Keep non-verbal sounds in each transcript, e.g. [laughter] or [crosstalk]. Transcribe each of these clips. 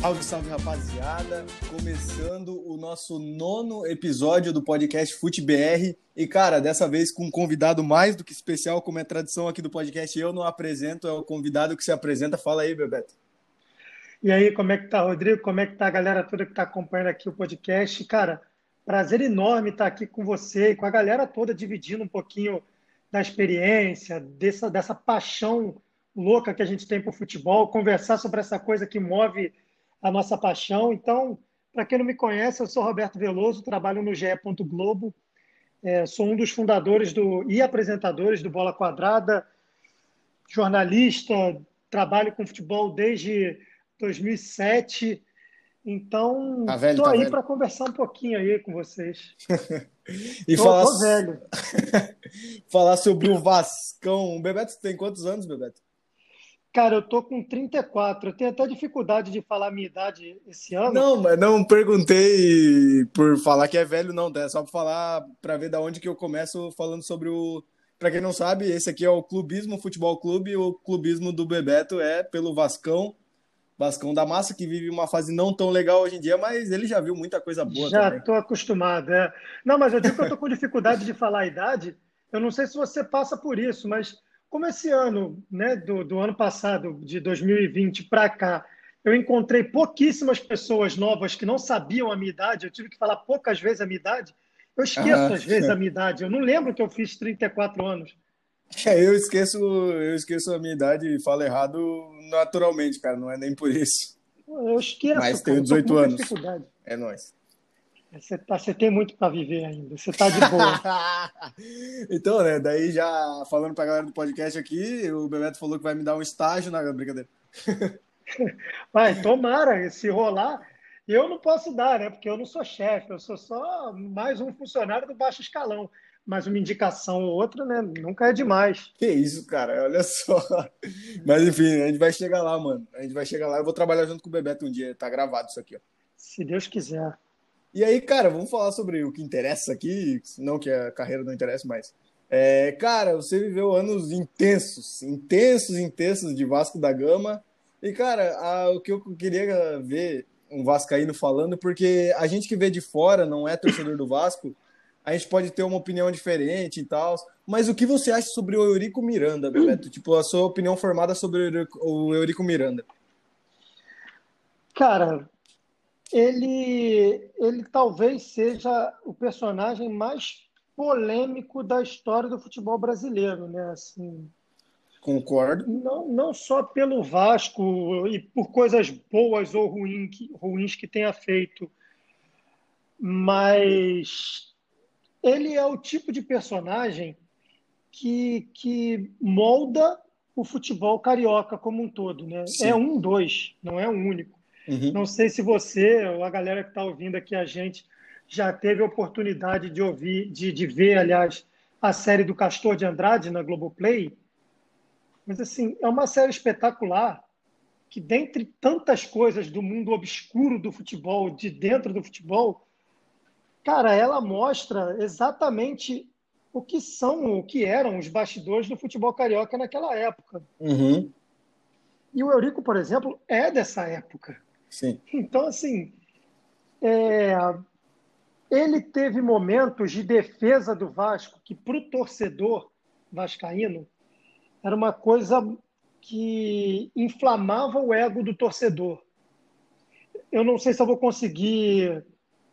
Salve, salve rapaziada! Começando o nosso nono episódio do podcast FuteBR. E cara, dessa vez com um convidado mais do que especial, como é tradição aqui do podcast, eu não apresento, é o convidado que se apresenta. Fala aí, Bebeto. E aí, como é que tá, Rodrigo? Como é que tá a galera toda que tá acompanhando aqui o podcast? Cara, prazer enorme estar aqui com você e com a galera toda dividindo um pouquinho da experiência, dessa, dessa paixão louca que a gente tem por futebol, conversar sobre essa coisa que move a nossa paixão. Então, para quem não me conhece, eu sou Roberto Veloso, trabalho no GE. Globo, é, sou um dos fundadores do, e apresentadores do Bola Quadrada, jornalista, trabalho com futebol desde 2007. Então, tá tô tá aí para conversar um pouquinho aí com vocês. [laughs] e tô, falar, tô velho. [laughs] falar sobre o Vascão. O Bebeto tem quantos anos, Bebeto? Cara, eu tô com 34. Eu tenho até dificuldade de falar a minha idade esse ano. Não, mas não perguntei por falar que é velho, não. É só para falar, para ver da onde que eu começo falando sobre o. Para quem não sabe, esse aqui é o Clubismo Futebol Clube. O clubismo do Bebeto é pelo Vascão, Vascão da Massa, que vive uma fase não tão legal hoje em dia, mas ele já viu muita coisa boa Já também. estou acostumado, é. Não, mas eu digo que eu estou com dificuldade de falar a idade. Eu não sei se você passa por isso, mas como esse ano, né, do, do ano passado, de 2020 para cá, eu encontrei pouquíssimas pessoas novas que não sabiam a minha idade, eu tive que falar poucas vezes a minha idade. Eu esqueço Ah. às vezes a minha idade. Eu não lembro que eu fiz 34 anos. É, eu esqueço, eu esqueço a minha idade e falo errado naturalmente, cara. Não é nem por isso. Eu esqueço. Mas tenho eu tô com 18 muita anos. É nóis. Você, tá, você tem muito para viver ainda. Você está de boa. [laughs] então, né, daí já falando pra galera do podcast aqui, o Bebeto falou que vai me dar um estágio na brincadeira. [laughs] Vai, tomara, se rolar. Eu não posso dar, né? Porque eu não sou chefe, eu sou só mais um funcionário do baixo escalão. Mas uma indicação ou outra, né? Nunca é demais. Que isso, cara, olha só. [laughs] Mas enfim, a gente vai chegar lá, mano. A gente vai chegar lá. Eu vou trabalhar junto com o Bebeto um dia. Tá gravado isso aqui, ó. Se Deus quiser. E aí, cara, vamos falar sobre o que interessa aqui, não que a carreira não interessa mais. É, cara, você viveu anos intensos, intensos, intensos de Vasco da Gama. E, cara, a- o que eu queria ver um vascaíno falando, porque a gente que vê de fora, não é torcedor do Vasco, a gente pode ter uma opinião diferente e tal. Mas o que você acha sobre o Eurico Miranda, Bebeto? Tipo, a sua opinião formada sobre o Eurico, o Eurico Miranda. Cara, ele, ele talvez seja o personagem mais polêmico da história do futebol brasileiro, né? Assim, Concordo. não, não só pelo Vasco e por coisas boas ou ruim que- ruins que tenha feito, mas ele é o tipo de personagem que, que molda o futebol carioca como um todo, né? Sim. É um dois, não é um único. Uhum. Não sei se você ou a galera que está ouvindo aqui a gente já teve a oportunidade de ouvir, de, de ver, aliás, a série do Castor de Andrade na Globoplay. Mas, assim, é uma série espetacular que, dentre tantas coisas do mundo obscuro do futebol, de dentro do futebol, cara, ela mostra exatamente o que são, o que eram os bastidores do futebol carioca naquela época. Uhum. E o Eurico, por exemplo, é dessa época. Sim. Então, assim, é, ele teve momentos de defesa do Vasco que, para o torcedor vascaíno, era uma coisa que inflamava o ego do torcedor. Eu não sei se eu vou conseguir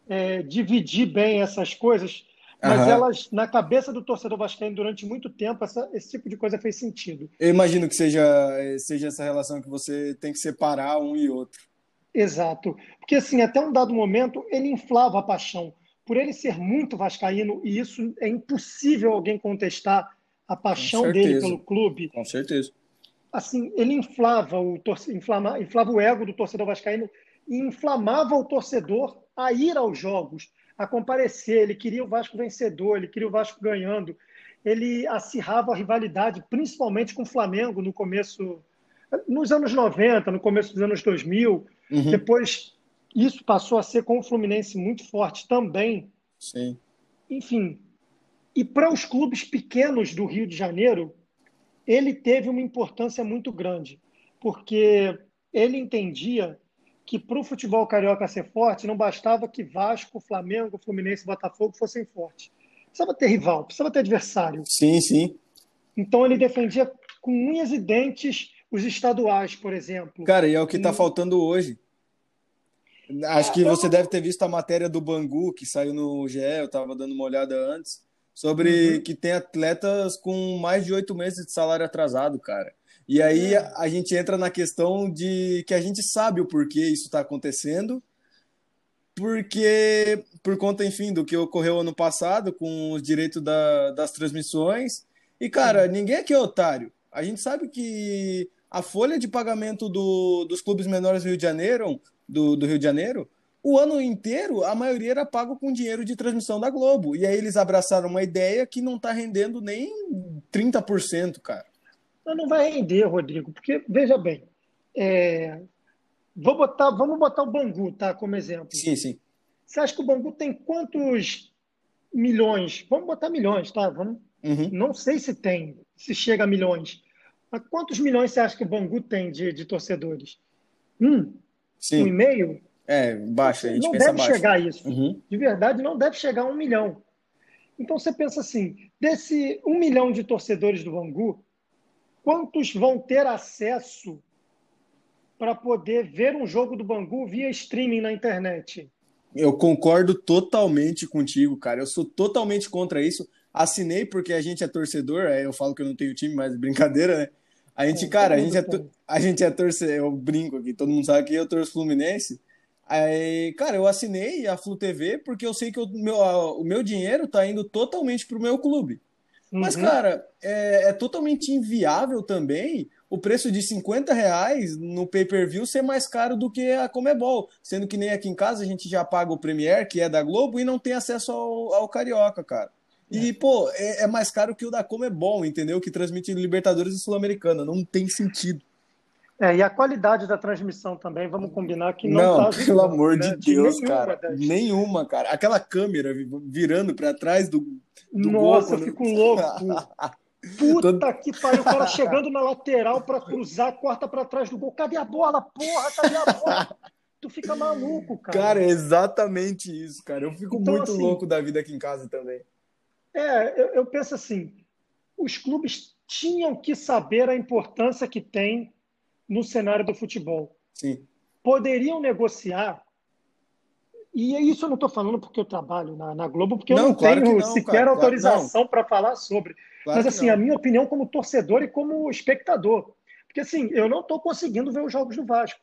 é, dividir bem essas coisas, mas Aham. elas, na cabeça do torcedor vascaíno, durante muito tempo, essa- esse tipo de coisa fez sentido. Eu imagino que seja, seja essa relação que você tem que separar um e outro. Exato. Porque, assim, até um dado momento, ele inflava a paixão. Por ele ser muito vascaíno, e isso é impossível alguém contestar a paixão dele pelo clube, Com certeza. assim, ele inflava o, inflama- inflava o ego do torcedor vascaíno e inflamava o torcedor a ir aos jogos, a comparecer. Ele queria o Vasco vencedor, ele queria o Vasco ganhando. Ele acirrava a rivalidade, principalmente com o Flamengo no começo, nos anos 90, no começo dos anos 2000. Uhum. Depois, isso passou a ser com o Fluminense muito forte também. Sim. Enfim, e para os clubes pequenos do Rio de Janeiro, ele teve uma importância muito grande, porque ele entendia que para o futebol carioca ser forte, não bastava que Vasco, Flamengo, Fluminense Botafogo fossem fortes. Precisava ter rival, precisava ter adversário. Sim, sim. Então ele defendia com unhas e dentes os estaduais, por exemplo. Cara, e é o que está faltando hoje. Acho que você deve ter visto a matéria do Bangu, que saiu no GE, eu estava dando uma olhada antes, sobre uhum. que tem atletas com mais de oito meses de salário atrasado, cara. E aí é. a gente entra na questão de que a gente sabe o porquê isso está acontecendo, porque por conta, enfim, do que ocorreu ano passado com os direitos da, das transmissões. E, cara, Sim. ninguém aqui é otário. A gente sabe que a folha de pagamento do, dos clubes menores do Rio de Janeiro, do, do Rio de Janeiro, o ano inteiro, a maioria era pago com dinheiro de transmissão da Globo. E aí eles abraçaram uma ideia que não está rendendo nem 30%, cara. Não vai render, Rodrigo, porque, veja bem, é, vou botar, vamos botar o Bangu tá, como exemplo. Sim, sim. Você acha que o Bangu tem quantos milhões? Vamos botar milhões, tá? Vamos, uhum. Não sei se tem, se chega a milhões. Mas quantos milhões você acha que o Bangu tem de, de torcedores? Um? Sim. Um e meio? É, baixo. A gente não pensa deve chegar a isso. Uhum. De verdade, não deve chegar a um milhão. Então você pensa assim: desse um milhão de torcedores do Bangu, quantos vão ter acesso para poder ver um jogo do Bangu via streaming na internet? Eu concordo totalmente contigo, cara. Eu sou totalmente contra isso. Assinei porque a gente é torcedor, aí eu falo que eu não tenho time, mas brincadeira, né? A gente, é, cara, a gente, é, a gente é torcedor, eu brinco aqui, todo mundo sabe que eu torço Fluminense. Aí, cara, eu assinei a Flu TV porque eu sei que o meu, o meu dinheiro tá indo totalmente pro meu clube. Mas, uhum. cara, é, é, totalmente inviável também o preço de 50 reais no pay-per-view ser mais caro do que a Comebol. Sendo que nem aqui em casa a gente já paga o Premiere, que é da Globo, e não tem acesso ao, ao Carioca, cara. E, é. pô, é, é, mais caro que o da Comebol, entendeu? Que transmite Libertadores e Sul-Americana. Não tem sentido. É, e a qualidade da transmissão também, vamos combinar que não Não, tá pelo amor né? de Deus, de cara. Das... Nenhuma, cara. Aquela câmera virando para trás do, do Nossa, gol, eu fico louco. [laughs] Puta que pariu, o cara chegando na lateral para cruzar, corta para trás do gol. Cadê a bola? Porra, cadê a bola? [laughs] tu fica maluco, cara. Cara, é exatamente isso, cara. Eu fico então, muito assim, louco da vida aqui em casa também. É, eu, eu penso assim, os clubes tinham que saber a importância que tem no cenário do futebol. Sim. Poderiam negociar, e isso eu não estou falando porque eu trabalho na, na Globo, porque não, eu não claro tenho não, sequer cara, autorização para falar sobre. Claro Mas, assim, a minha opinião como torcedor e como espectador. Porque, assim, eu não estou conseguindo ver os jogos do Vasco.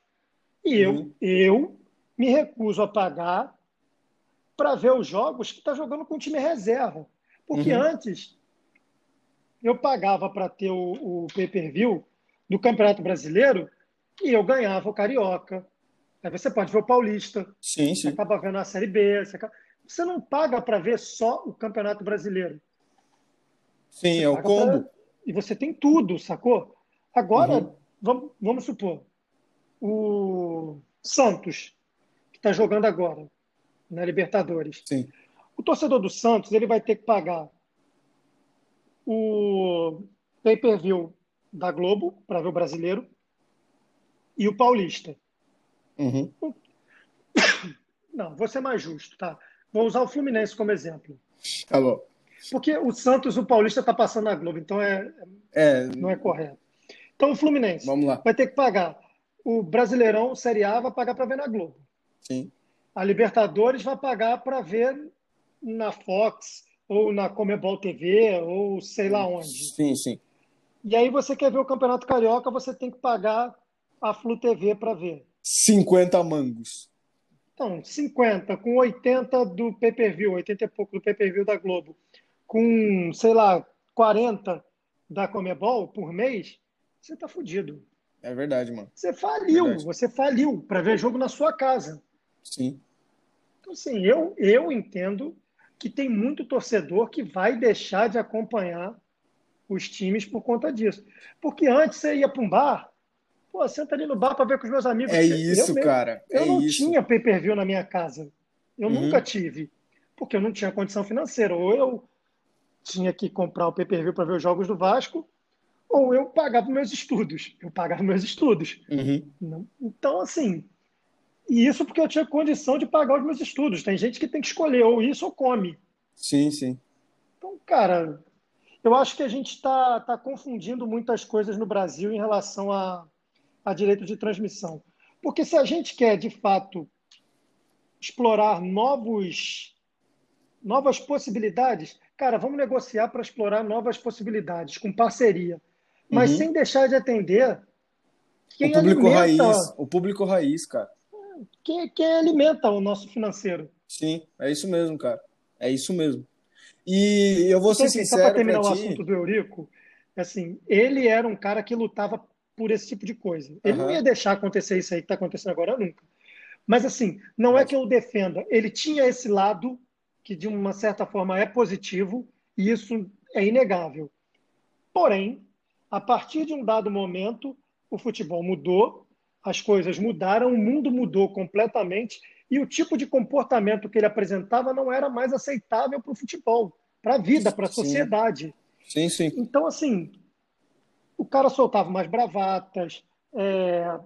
E uhum. eu, eu me recuso a pagar para ver os jogos que está jogando com o time reserva. Porque uhum. antes eu pagava para ter o, o pay-per-view do Campeonato Brasileiro e eu ganhava o Carioca. Aí você pode ver o Paulista. Sim, sim. Você acaba vendo a Série B. Você, acaba... você não paga para ver só o Campeonato Brasileiro. Sim, você é o combo. Pra... E você tem tudo, sacou? Agora, uhum. vamos, vamos supor, o Santos, que está jogando agora na Libertadores. Sim. O torcedor do Santos ele vai ter que pagar o pay-per-view da Globo para ver o brasileiro e o paulista. Uhum. [coughs] Não, vou ser mais justo, tá? Vou usar o Fluminense como exemplo. Tá bom. Porque o Santos, o Paulista está passando na Globo, então é, é, não é correto. Então o Fluminense Vamos lá. vai ter que pagar. O Brasileirão Série A vai pagar para ver na Globo. Sim. A Libertadores vai pagar para ver na Fox ou na Comebol TV ou sei lá onde. Sim, sim. E aí você quer ver o Campeonato Carioca, você tem que pagar a Flu TV para ver. 50 mangos. Então, 50 com 80 do pay-per-view, 80 e pouco do pay-per-view da Globo, com, sei lá, 40 da Comebol por mês, você tá fudido. É verdade, mano. Você faliu, é você faliu para ver jogo na sua casa. Sim. Então, assim, eu, eu entendo que tem muito torcedor que vai deixar de acompanhar os times por conta disso. Porque antes você ia para um bar, pô, senta ali no bar para ver com os meus amigos. É isso, eu, cara. Eu, é não isso. tinha pay-per-view na minha casa. Eu uhum. nunca tive. Porque eu não tinha condição financeira. Ou eu tinha que comprar o pay-per-view para ver os jogos do Vasco, ou eu pagava meus estudos. Eu pagava meus estudos. Uhum. Então, assim, E isso porque eu tinha condição de pagar os meus estudos. Tem gente que tem que escolher ou isso ou come. Sim, sim. Então, cara, eu acho que a gente está tá confundindo muitas coisas no Brasil em relação a, a direito de transmissão. Porque se a gente quer, de fato, explorar novos, novas possibilidades, cara, vamos negociar para explorar novas possibilidades, com parceria. Mas uhum. sem deixar de atender quem o público alimenta, raiz. O público raiz, cara. Quem, quem alimenta o nosso financeiro. Sim, é isso mesmo, cara. É isso mesmo. E eu vou então, ser assim, sincero. Só para terminar o ti... assunto do Eurico, assim, ele era um cara que lutava por esse tipo de coisa. Ele uhum. não ia deixar acontecer isso aí que está acontecendo agora nunca. Mas assim, não é que eu defenda. Ele tinha esse lado que de uma certa forma é positivo e isso é inegável. Porém, a partir de um dado momento, o futebol mudou, as coisas mudaram, o mundo mudou completamente e o tipo de comportamento que ele apresentava não era mais aceitável para o futebol, para a vida, para a sociedade. Sim, sim. Então, assim, o cara soltava mais bravatas, é,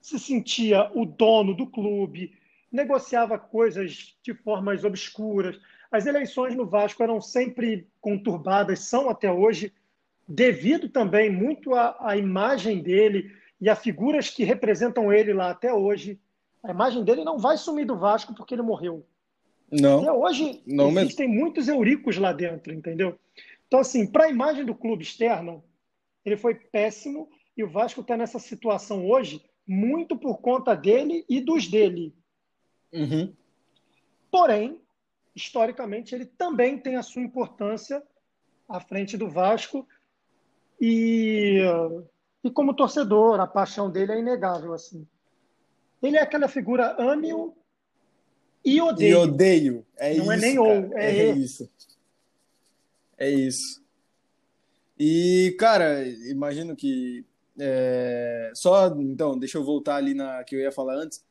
se sentia o dono do clube, negociava coisas de formas obscuras. As eleições no Vasco eram sempre conturbadas, são até hoje, devido também muito à, à imagem dele e a figuras que representam ele lá até hoje. A imagem dele não vai sumir do Vasco porque ele morreu. Não. Até hoje não existem mesmo. muitos euricos lá dentro, entendeu? Então, assim, para a imagem do clube externa, ele foi péssimo e o Vasco está nessa situação hoje muito por conta dele e dos dele. Uhum. Porém, historicamente, ele também tem a sua importância à frente do Vasco e, e como torcedor, a paixão dele é inegável. assim. Ele é aquela figura ame-o e odeio. E odeio. É Não isso, é nem ou, é, é isso. É isso. E, cara, imagino que. É... Só, então, deixa eu voltar ali na que eu ia falar antes.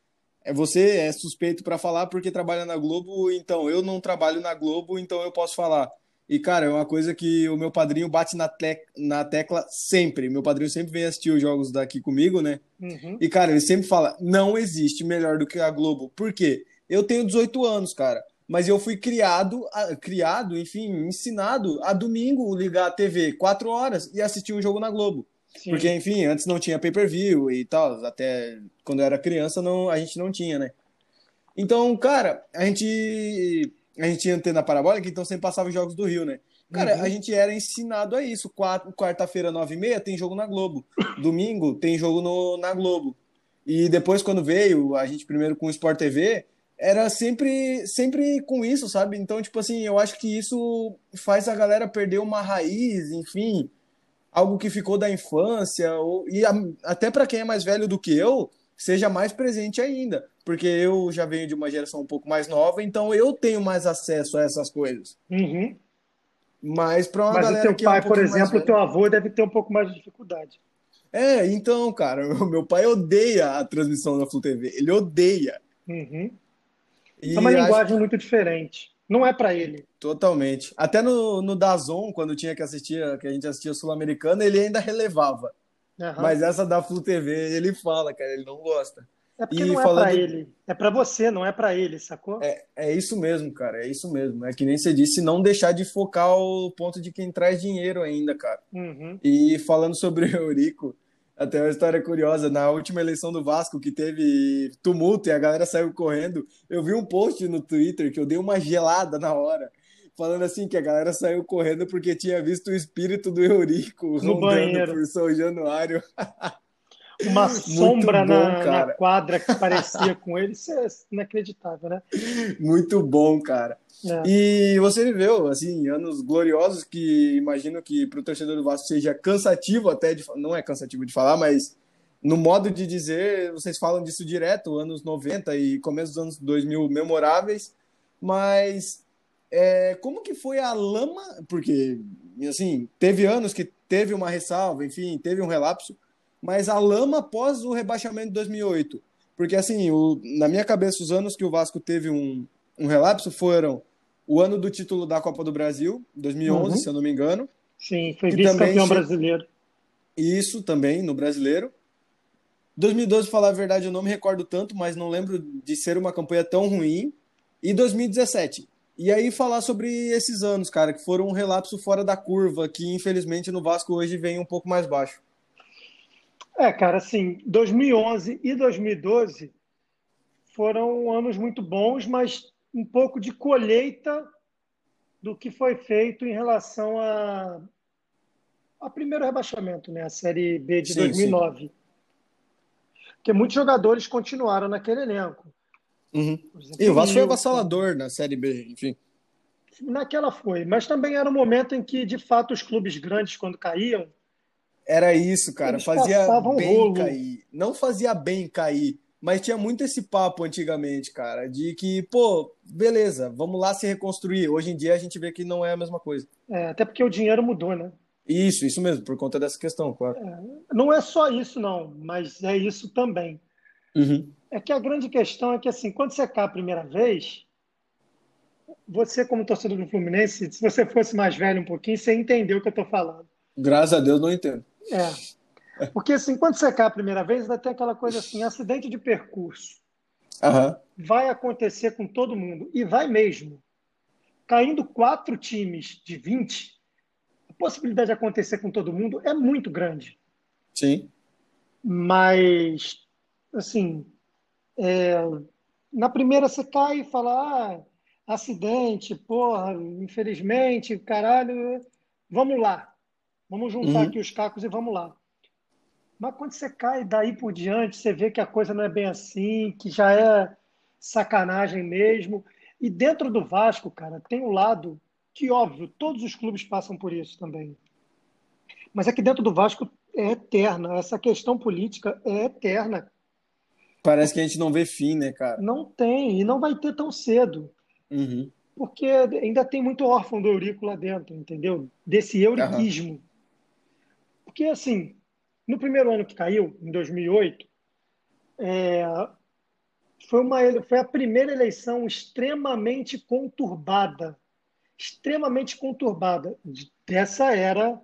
É, você é suspeito para falar porque trabalha na Globo, então eu não trabalho na Globo, então eu posso falar. E, cara, é uma coisa que o meu padrinho bate na, te na tecla sempre. Meu padrinho sempre vem assistir os jogos daqui comigo, né? Uhum. E, cara, ele sempre fala: não existe melhor do que a Globo. Por quê? Eu tenho 18 anos, cara mas eu fui criado, criado, enfim, ensinado a domingo ligar a TV quatro horas e assistir um jogo na Globo. Sim. Porque, enfim, antes não tinha pay-per-view e tal, até quando eu era criança não, a gente não tinha, né? Então, cara, a gente a gente tinha antena parabólica, então sempre passava os jogos do Rio, né? Cara, uhum. a gente era ensinado a isso. Quarta-feira, nove e meia, tem jogo na Globo. Domingo, tem jogo no, na Globo. E depois, quando veio, a gente primeiro com o Sport TV, era sempre, sempre com isso, sabe? Então, tipo assim, eu acho que isso faz a galera perder uma raiz, enfim, algo que ficou da infância, ou, e a, até para quem é mais velho do que eu, seja mais presente ainda, porque eu já venho de uma geração um pouco mais nova, então eu tenho mais acesso a essas coisas. Uhum. Mas para uma Mas galera o teu pai, é um por exemplo, o teu avô deve ter um pouco mais de dificuldade. É, então, cara, [laughs] meu pai odeia a transmissão da Flu TV, ele odeia. Uhum. É uma linguagem muito diferente. Não é para ele. Totalmente. Até no, no Dazon, quando tinha que assistir, que a gente assistia Sul-Americana, ele ainda relevava. Uhum. Mas essa da Flu TV, ele fala, cara, ele não gosta. É porque e não é falando... pra ele. É para você, não é para ele, sacou? É, é isso mesmo, cara. É isso mesmo. É que nem você disse, não deixar de focar o ponto de quem traz dinheiro ainda, cara. Uhum. E falando sobre [laughs] o Eurico, até uma história curiosa, na última eleição do Vasco, que teve tumulto e a galera saiu correndo, eu vi um post no Twitter que eu dei uma gelada na hora, falando assim que a galera saiu correndo porque tinha visto o espírito do Eurico no rondando banheiro. por São Januário. [laughs] Uma sombra bom, na, na, quadra que parecia [laughs] com ele, isso é inacreditável, né? Muito bom, cara. É. E você viveu, assim, anos gloriosos que imagino que para o torcedor do Vasco seja cansativo até de não é cansativo de falar, mas no modo de dizer, vocês falam disso direto, anos 90 e começo dos anos 2000 memoráveis, mas é, como que foi a lama? Porque, assim, teve anos que teve uma ressalva, enfim, teve um relapso, mas a lama após o rebaixamento de 2008. Porque, assim, o, na minha cabeça, os anos que o Vasco teve um, um relapso foram o ano do título da Copa do Brasil, 2011, uhum. se eu não me engano. Sim, foi vice-campeão brasileiro. Isso também, no brasileiro. 2012, falar a verdade, eu não me recordo tanto, mas não lembro de ser uma campanha tão ruim. E 2017. E aí falar sobre esses anos, cara, que foram um relapso fora da curva, que infelizmente no Vasco hoje vem um pouco mais baixo. É, cara, assim, 2011 e 2012 foram anos muito bons, mas um pouco de colheita do que foi feito em relação a, a primeiro rebaixamento, né? A Série B de sim, 2009. Sim. Porque muitos jogadores continuaram naquele elenco. Uhum. Exemplo, e o Vasco foi avassalador na Série B, enfim. Naquela foi, mas também era um momento em que, de fato, os clubes grandes, quando caíam. Era isso, cara. Fazia bem rolo. cair. Não fazia bem cair, mas tinha muito esse papo antigamente, cara, de que, pô, beleza, vamos lá se reconstruir. Hoje em dia a gente vê que não é a mesma coisa. É, até porque o dinheiro mudou, né? Isso, isso mesmo, por conta dessa questão, claro. É, não é só isso, não, mas é isso também. Uhum. É que a grande questão é que, assim, quando você cai a primeira vez, você, como torcedor do Fluminense, se você fosse mais velho um pouquinho, você entendeu o que eu estou falando. Graças a Deus, não entendo. É. Porque, assim, quando você cai a primeira vez, vai ter aquela coisa assim, acidente de percurso. Uhum. Vai acontecer com todo mundo. E vai mesmo. Caindo quatro times de 20, a possibilidade de acontecer com todo mundo é muito grande. Sim. Mas, assim, é, na primeira você cai e fala, ah, acidente, porra, infelizmente, caralho, vamos lá. Vamos juntar uhum. aqui os cacos e vamos lá. Mas quando você cai daí por diante, você vê que a coisa não é bem assim, que já é sacanagem mesmo. E dentro do Vasco, cara, tem um lado que, óbvio, todos os clubes passam por isso também. Mas é que dentro do Vasco é eterna. Essa questão política é eterna. Parece que a gente não vê fim, né, cara? Não tem, e não vai ter tão cedo. Uhum. Porque ainda tem muito órfão do Eurico lá dentro, entendeu? Desse euriquismo. Uhum. Porque, assim, no primeiro ano que caiu, em 2008, é, foi, uma, foi a primeira eleição extremamente conturbada, extremamente conturbada dessa era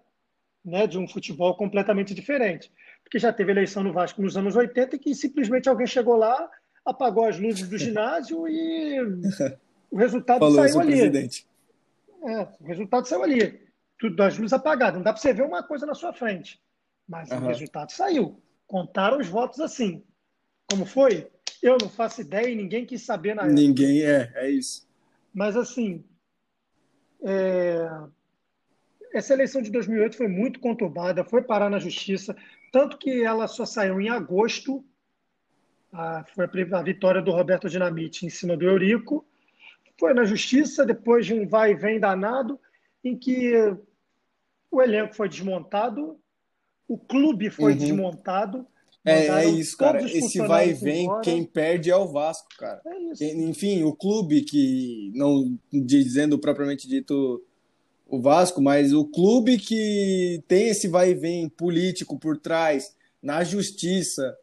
né, de um futebol completamente diferente. Porque já teve eleição no Vasco nos anos 80 e que simplesmente alguém chegou lá, apagou as luzes do ginásio e [laughs] o resultado Falou saiu ali. Presidente. É, o resultado saiu ali. Tudo as luzes apagadas. Não dá para você ver uma coisa na sua frente. Mas uhum. o resultado saiu. Contaram os votos assim. Como foi? Eu não faço ideia e ninguém quis saber na época. Ninguém é, é isso. Mas assim, é... essa eleição de 2008 foi muito conturbada, foi parar na justiça, tanto que ela só saiu em agosto. A, foi a, a vitória do Roberto Dinamite em cima do Eurico. Foi na justiça, depois de um vai e vem danado, em que o elenco foi desmontado, o clube foi uhum. desmontado. É, é isso, cara. Esse vai e vem, embora. quem perde é o Vasco, cara. É isso. Enfim, o clube que, não dizendo propriamente dito o Vasco, mas o clube que tem esse vai e vem político por trás, na justiça,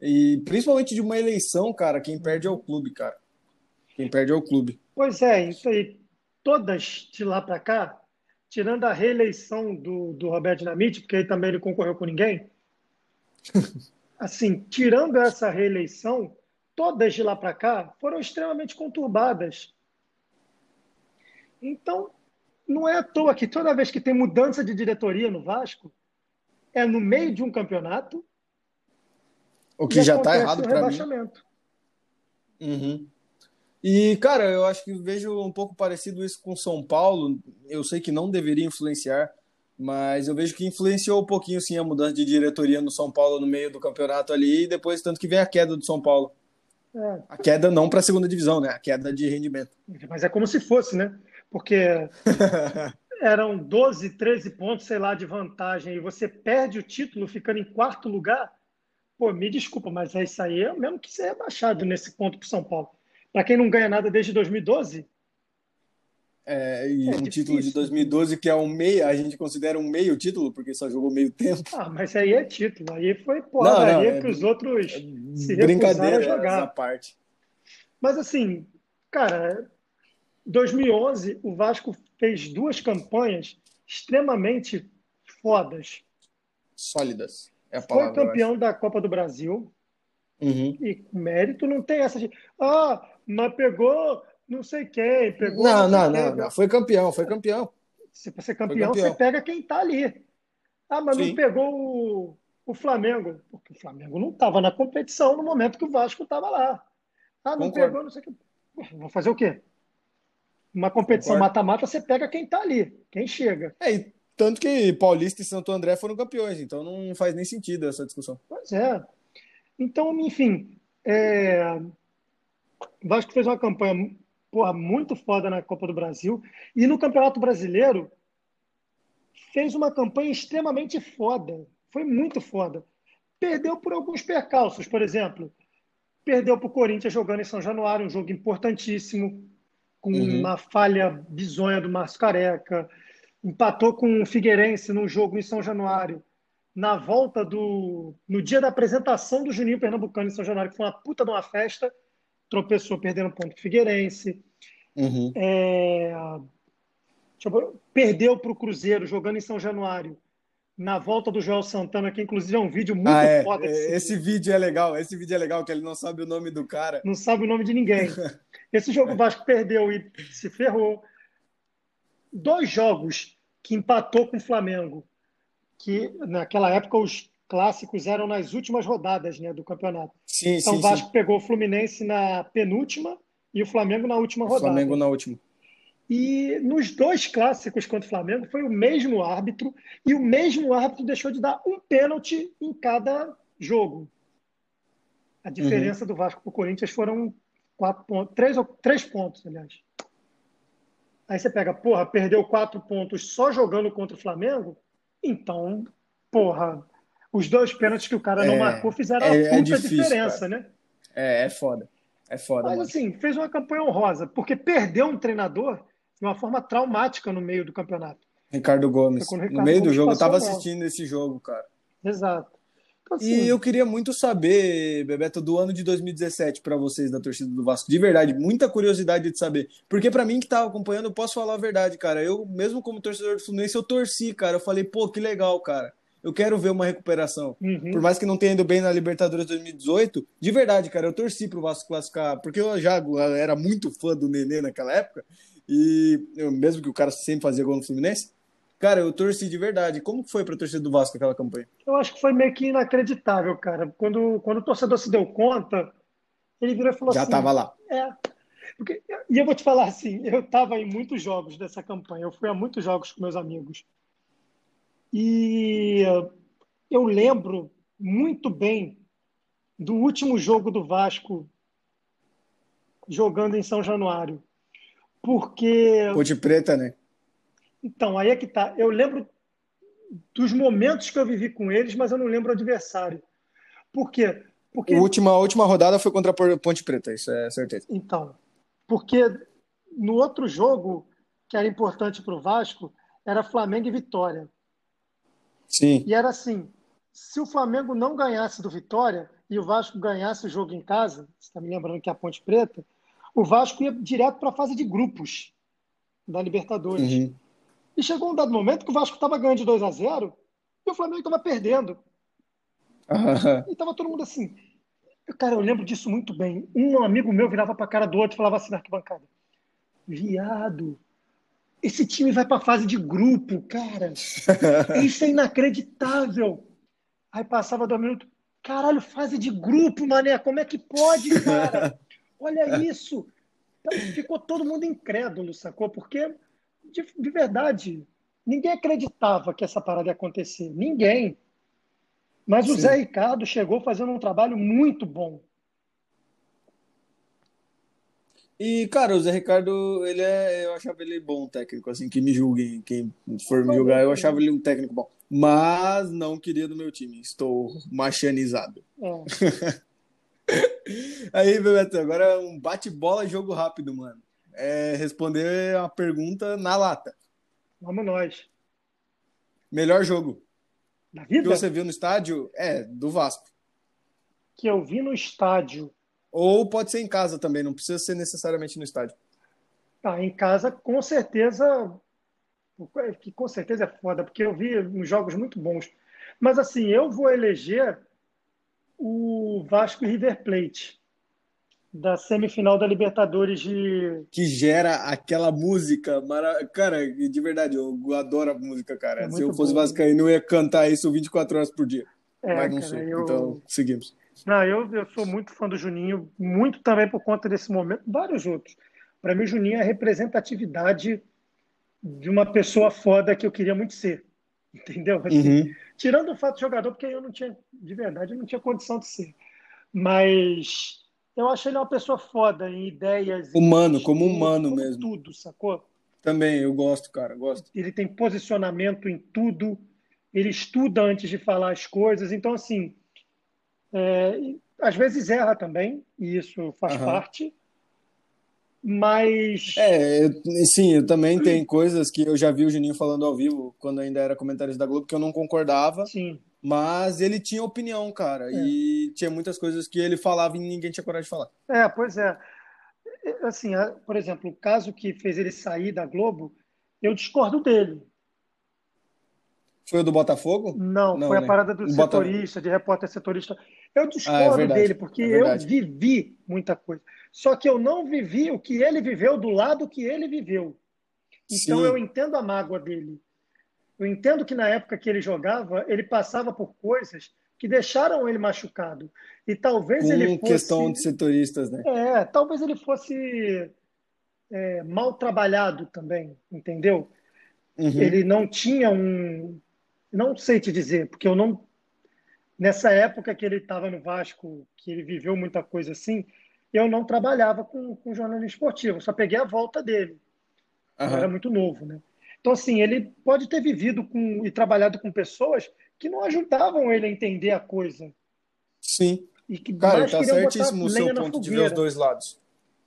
e principalmente de uma eleição, cara, quem perde é o clube, cara. Quem perde é o clube. Pois é, isso aí. Todas de lá para cá, tirando a reeleição do, do Roberto Dinamite, porque aí também ele concorreu com ninguém, [laughs] assim, tirando essa reeleição, todas de lá para cá foram extremamente conturbadas. Então, não é à toa que toda vez que tem mudança de diretoria no Vasco, é no meio de um campeonato. O que já está errado para mim. Uhum. E, cara, eu acho que vejo um pouco parecido isso com São Paulo. Eu sei que não deveria influenciar, mas eu vejo que influenciou um pouquinho, sim, a mudança de diretoria no São Paulo no meio do campeonato ali, e depois tanto que vem a queda do São Paulo. É. A queda não para a segunda divisão, né? A queda de rendimento. Mas é como se fosse, né? Porque [laughs] eram 12, 13 pontos, sei lá, de vantagem, e você perde o título ficando em quarto lugar. Pô, me desculpa, mas é isso aí é mesmo que ser rebaixado nesse ponto para São Paulo. Para quem não ganha nada desde 2012. É, e é um difícil. título de 2012 que é um meio, a gente considera um meio título, porque só jogou meio tempo. Ah, mas aí é título, aí foi porradaria é, que os outros é, se recusaram a jogar. Essa parte. Mas assim, cara, 2011 o Vasco fez duas campanhas extremamente fodas. Sólidas. É Foi campeão da Copa do Brasil Uhum. E mérito não tem essa de, ah, mas pegou não sei quem, pegou. Não, não, não, não, foi campeão, foi campeão. Se você ser campeão, campeão, você pega quem tá ali. Ah, mas Sim. não pegou o, o Flamengo, porque o Flamengo não estava na competição no momento que o Vasco estava lá. Ah, não Concordo. pegou, não sei o que. Vou fazer o quê? Uma competição mata-mata, você pega quem tá ali, quem chega. É, e tanto que Paulista e Santo André foram campeões, então não faz nem sentido essa discussão. Pois é. Então, enfim, é... o Vasco fez uma campanha porra, muito foda na Copa do Brasil e no Campeonato Brasileiro fez uma campanha extremamente foda. Foi muito foda. Perdeu por alguns percalços, por exemplo. Perdeu para o Corinthians jogando em São Januário, um jogo importantíssimo, com uhum. uma falha bizonha do Márcio Careca. Empatou com o Figueirense num jogo em São Januário. Na volta do. No dia da apresentação do Juninho Pernambucano em São Januário, que foi uma puta de uma festa, tropeçou perdendo ponto Figueirense. Uhum. É, perdeu para o Cruzeiro jogando em São Januário na volta do Joel Santana, que inclusive é um vídeo muito ah, é. foda. Esse, esse vídeo é legal, esse vídeo é legal, que ele não sabe o nome do cara. Não sabe o nome de ninguém. [laughs] Esse jogo o Vasco perdeu e se ferrou. Dois jogos que empatou com o Flamengo, que naquela época os clássicos eram nas últimas rodadas né, do campeonato. Sim, então sim, o Vasco sim. pegou o Fluminense na penúltima e o Flamengo na última rodada. Flamengo na última. E nos dois clássicos contra o Flamengo foi o mesmo árbitro e o mesmo árbitro deixou de dar um pênalti em cada jogo. A diferença uhum. do Vasco para o Corinthians foram quatro pontos, três, três pontos, aliás. Aí você pega, porra, perdeu quatro pontos só jogando contra o Flamengo, então, porra, os dois pênaltis que o cara é, não marcou fizeram é, a puta é difícil, diferença, cara. né? É, é foda. É foda. Mas mano. assim, fez uma campanha honrosa, porque perdeu um treinador de uma forma traumática no meio do campeonato. Ricardo Gomes. Ricardo no meio Gomes do jogo, eu estava assistindo esse jogo, cara. Exato. Então, assim, e eu queria muito saber, Bebeto, do ano de 2017 para vocês da torcida do Vasco. De verdade, muita curiosidade de saber. Porque para mim que tava acompanhando, eu posso falar a verdade, cara. Eu, mesmo como torcedor do Fluminense, eu torci, cara. Eu falei, pô, que legal, cara. Eu quero ver uma recuperação. Uhum. Por mais que não tenha ido bem na Libertadores 2018, de verdade, cara, eu torci pro Vasco classificar, porque eu já era muito fã do Nenê naquela época. E eu, mesmo que o cara sempre fazia gol no Fluminense, cara, eu torci de verdade. Como foi para a torcida do Vasco aquela campanha? Eu acho que foi meio que inacreditável, cara. Quando, quando o torcedor se deu conta, ele virou e falou Já assim: Já estava lá. É. Porque, e eu vou te falar assim: eu estava em muitos jogos dessa campanha, eu fui a muitos jogos com meus amigos. E eu lembro muito bem do último jogo do Vasco jogando em São Januário. Porque. Ponte Preta, né? Então, aí é que tá. Eu lembro dos momentos que eu vivi com eles, mas eu não lembro o adversário. Por quê? Porque... A última, a última rodada foi contra a Ponte Preta, isso é certeza. Então, porque no outro jogo, que era importante para o Vasco, era Flamengo e Vitória. Sim. E era assim: se o Flamengo não ganhasse do Vitória e o Vasco ganhasse o jogo em casa, você está me lembrando que é a Ponte Preta, o Vasco ia direto para a fase de grupos da Libertadores. Uhum. E chegou um dado momento que o Vasco estava ganhando de 2 a 0 e o Flamengo estava perdendo. Uhum. E estava todo mundo assim. Cara, eu lembro disso muito bem. Um amigo meu virava para a cara do outro e falava assim na arquibancada: Viado, esse time vai para a fase de grupo, cara. [laughs] Isso é inacreditável. Aí passava dois minutos. Caralho, fase de grupo, mané. Como é que pode, cara? [laughs] Olha isso! Então, ficou todo mundo incrédulo, sacou? Porque, de, de, verdade, ninguém acreditava que essa parada ia acontecer. Ninguém. Mas Sim. o Zé Ricardo chegou fazendo um trabalho muito bom. E, cara, o Zé Ricardo, ele é, eu achava ele bom técnico, assim, que me julguem, quem for me julgar, eu achava ele um técnico bom. Mas não queria do meu time, estou machanizado. É. [laughs] Aí, Bebeto, agora é um bate-bola jogo rápido, mano. É responder a pergunta na lata. Vamos nós. Melhor jogo. Da vida? Que você viu no estádio? É, do Vasco. Que eu vi no estádio. Ou pode ser em casa também, não precisa ser necessariamente no estádio. Tá, em casa, com certeza. Que com certeza é foda, porque eu vi uns jogos muito bons. Mas assim, eu vou eleger o Vasco e River Plate da semifinal da Libertadores de. Que gera aquela música. Mara... Cara, de verdade, eu adoro a música, cara. É Se eu fosse bom. Vascaíno, eu ia cantar isso 24 horas por dia. É, Mas não cara, sei. Eu... Então, seguimos. Não, eu, eu sou muito fã do Juninho, muito também por conta desse momento, vários outros. Para mim, o Juninho é a representatividade de uma pessoa foda que eu queria muito ser. [laughs] Entendeu? Assim, uhum. Tirando o fato de jogador, porque eu não tinha, de verdade, eu não tinha condição de ser. Mas eu acho ele uma pessoa foda em ideias. Humano, em, como humano como mesmo. Tudo, sacou? Também, eu gosto, cara, gosto. Ele tem posicionamento em tudo, ele estuda antes de falar as coisas, então, assim, é, às vezes erra também, e isso faz uhum. parte, mas. É, sim, eu também tem coisas que eu já vi o Juninho falando ao vivo, quando ainda era comentarista da Globo, que eu não concordava. Sim. Mas ele tinha opinião, cara. É. E tinha muitas coisas que ele falava e ninguém tinha coragem de falar. É, pois é. Assim, por exemplo, o caso que fez ele sair da Globo, eu discordo dele. Foi o do Botafogo? Não, Não foi né? a parada do setorista, Bota... de repórter setorista. Eu discordo ah, é dele, porque é eu vivi muita coisa. Só que eu não vivi o que ele viveu do lado que ele viveu. Então Sim. eu entendo a mágoa dele. Eu entendo que na época que ele jogava, ele passava por coisas que deixaram ele machucado. E talvez Com ele fosse. questão de setoristas, né? É, talvez ele fosse é, mal trabalhado também, entendeu? Uhum. Ele não tinha um. Não sei te dizer, porque eu não. Nessa época que ele estava no Vasco, que ele viveu muita coisa assim, eu não trabalhava com, com jornalismo esportivo, só peguei a volta dele. Uhum. Era muito novo, né? Então, assim, ele pode ter vivido com, e trabalhado com pessoas que não ajudavam ele a entender a coisa. Sim. E que cara, tá certíssimo o seu ponto de ver os dois lados.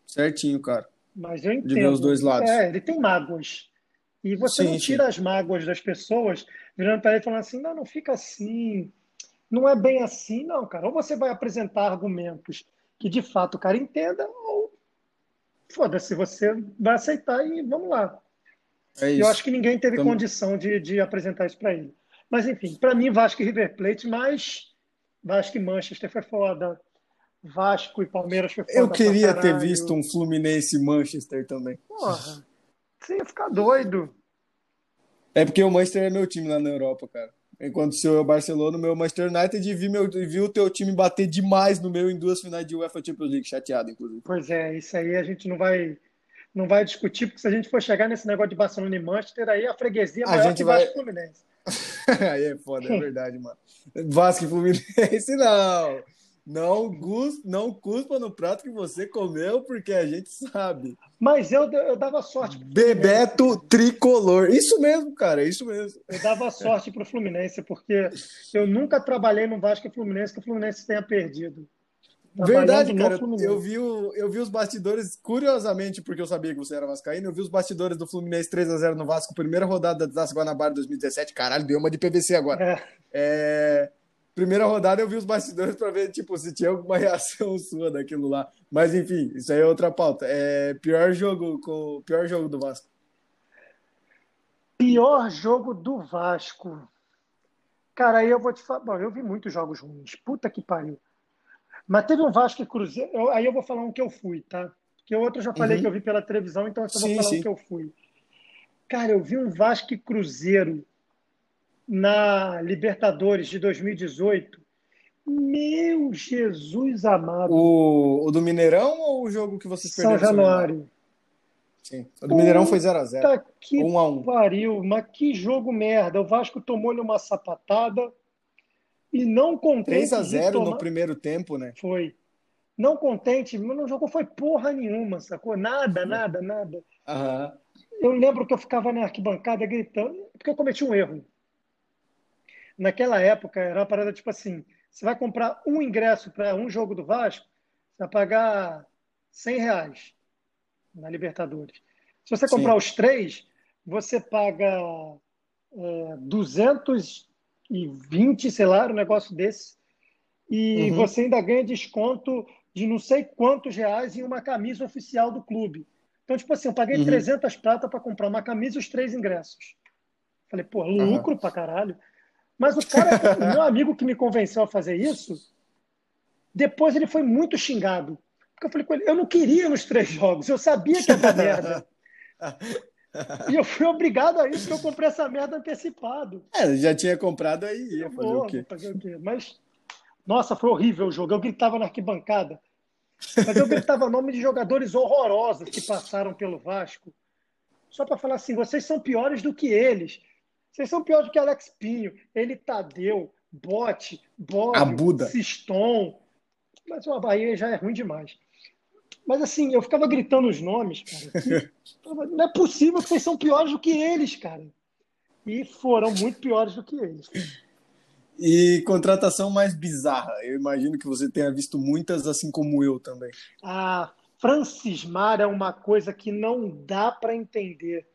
Certinho, cara. Mas eu entendo. De ver os dois lados. É, ele tem mágoas. E você sim, não tira sim. as mágoas das pessoas virando para ele e falando assim: não, não fica assim. Não é bem assim, não, cara. Ou você vai apresentar argumentos que de fato o cara entenda, ou foda-se, você vai aceitar e vamos lá. É eu acho que ninguém teve Tamo... condição de, de apresentar isso para ele. Mas, enfim, para mim, Vasco e River Plate, mas Vasco e Manchester foi foda. Vasco e Palmeiras foi foda. Eu queria ter visto um Fluminense e Manchester também. Porra, você ia ficar doido. É porque o Manchester é meu time lá na Europa, cara. Enquanto o seu é o Barcelona, o meu Manchester United e vi, meu, vi o teu time bater demais no meu em duas finais de UEFA Champions League, chateado, inclusive. Pois é, isso aí a gente não vai não vai discutir, porque se a gente for chegar nesse negócio de Barcelona e Manchester, aí a freguesia é maior a gente que vai... Vasco Fluminense. [laughs] aí é foda, é verdade, mano. Vasco e Fluminense, não. Não, gus, não cuspa no prato que você comeu, porque a gente sabe. Mas eu, eu dava sorte. Bebeto tricolor. Isso mesmo, cara, isso mesmo. Eu dava sorte pro Fluminense, porque eu nunca trabalhei no Vasco e Fluminense que o Fluminense tenha perdido. Verdade, cara. Eu vi, o, eu vi os bastidores, curiosamente, porque eu sabia que você era vascaíno, eu vi os bastidores do Fluminense 3x0 no Vasco, primeira rodada da Taça Guanabara 2017. Caralho, deu uma de PVC agora. É. É, primeira rodada eu vi os bastidores para ver, tipo, se tinha alguma [laughs] reação sua daquilo lá. Mas, enfim, isso aí é outra pauta. É, pior jogo com pior jogo do Vasco. Pior jogo do Vasco. Cara, aí eu vou te falar. Bom, eu vi muitos jogos ruins. Puta que pariu. Mas teve um Vasco e Cruzeiro. Eu, aí eu vou falar um que eu fui, tá? Porque o outro eu já falei uhum. que eu vi pela televisão, então eu só vou sim, falar sim. um que eu fui. Cara, eu vi um Vasco e Cruzeiro na Libertadores de 2018. Meu Jesus amado. O, o do Mineirão ou o jogo que vocês perderam? São Januário. Sim. O do Mineirão foi 0x0. Que 1 a 1. pariu, mas que jogo merda. O Vasco tomou-lhe uma sapatada e não contente. 3 a 0 tomar... no primeiro tempo, né? Foi. Não contente, mas não jogou foi porra nenhuma, sacou? Nada, nada, nada. Uhum. Eu lembro que eu ficava na arquibancada gritando, porque eu cometi um erro. Naquela época era uma parada tipo assim: você vai comprar um ingresso para um jogo do Vasco, você vai pagar 100 reais na Libertadores. Se você comprar Sim. os três, você paga é, 200 e 20, sei lá, um negócio desse. E uhum. você ainda ganha desconto de não sei quantos reais em uma camisa oficial do clube. Então, tipo assim, eu paguei uhum. 300 prata para comprar uma camisa e os três ingressos. Falei, pô, lucro uhum. pra caralho. Mas o cara, o meu amigo que me convenceu a fazer isso, Depois ele foi muito xingado. Porque eu falei com ele, eu não queria nos três jogos, eu sabia que ia dar merda. [laughs] e eu fui obrigado a isso, porque eu comprei essa merda antecipado. É, já tinha comprado aí, ia fazer Pô, o quê? Fazer o quê? Mas, nossa, foi horrível o jogo. Eu gritava na arquibancada. Mas eu gritava nome de jogadores horrorosos que passaram pelo Vasco. Só para falar assim, vocês são piores do que eles. Vocês são piores do que Alex Pinho, ele Tadeu, Bote, Bob, Siston. Mas o Bahia já é ruim demais. Mas assim, eu ficava gritando os nomes, cara. Que, [laughs] não é possível que vocês são piores do que eles, cara. E foram muito piores do que eles. E contratação mais bizarra. Eu imagino que você tenha visto muitas, assim como eu também. Ah, Francis Mar é uma coisa que não dá para entender.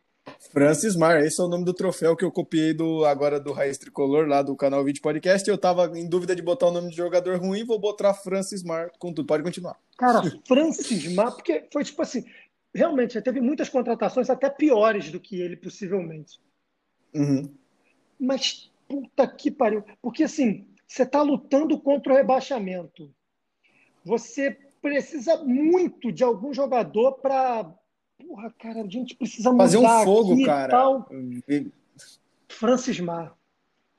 Francis Mar, esse é o nome do troféu que eu copiei do agora do Raiz Tricolor, lá do canal Vídeo Podcast. Eu tava em dúvida de botar o nome de jogador ruim, vou botar Francis Mar com tudo. Pode continuar. Cara, Francis Mar, porque foi tipo assim, realmente, teve muitas contratações até piores do que ele, possivelmente. Uhum. Mas, puta que pariu. Porque assim, você tá lutando contra o rebaixamento. Você precisa muito de algum jogador para porra, cara, a gente precisa fazer um fogo, aqui, cara. Tal. Francis Mar.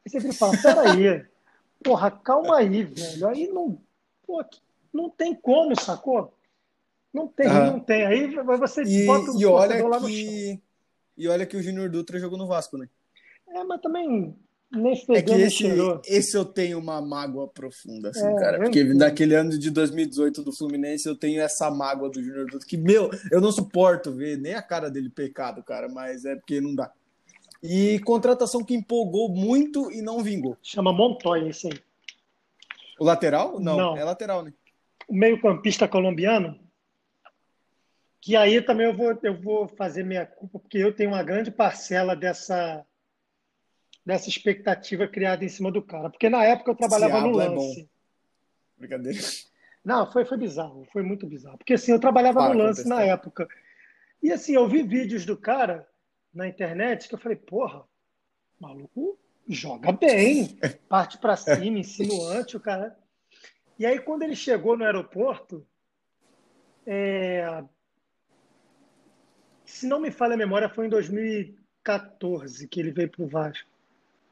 Aí você vira e fala, peraí, porra, calma aí, velho. Aí não, pô, não tem como, sacou? Não tem, uhum. não tem. Aí você e, bota o e olha lá no chão. E olha que o Júnior Dutra jogou no Vasco, né? É, mas também nem é que esse, esse eu tenho uma mágoa profunda, assim, é, cara. Porque naquele ano de 2018 do Fluminense eu tenho essa mágoa do Júnior Dutra, que, meu, eu não suporto ver nem a cara dele pecado, cara, mas é porque não dá. E contratação que empolgou muito e não vingou. Chama Montoya esse aí. O lateral? Não, não. é lateral, né? O meio-campista colombiano. Que aí também eu vou, eu vou fazer minha culpa, porque eu tenho uma grande parcela dessa dessa expectativa criada em cima do cara. Porque na época eu trabalhava no é lance. É Brincadeira. Não, foi, foi bizarro, foi muito bizarro. Porque assim, eu trabalhava Para no lance na época. E assim, eu vi vídeos do cara na internet que eu falei, porra, maluco joga bem, parte para [laughs] cima, insinuante, o cara. E aí, quando ele chegou no aeroporto, é... se não me falha a memória, foi em 2014 que ele veio para o Vasco.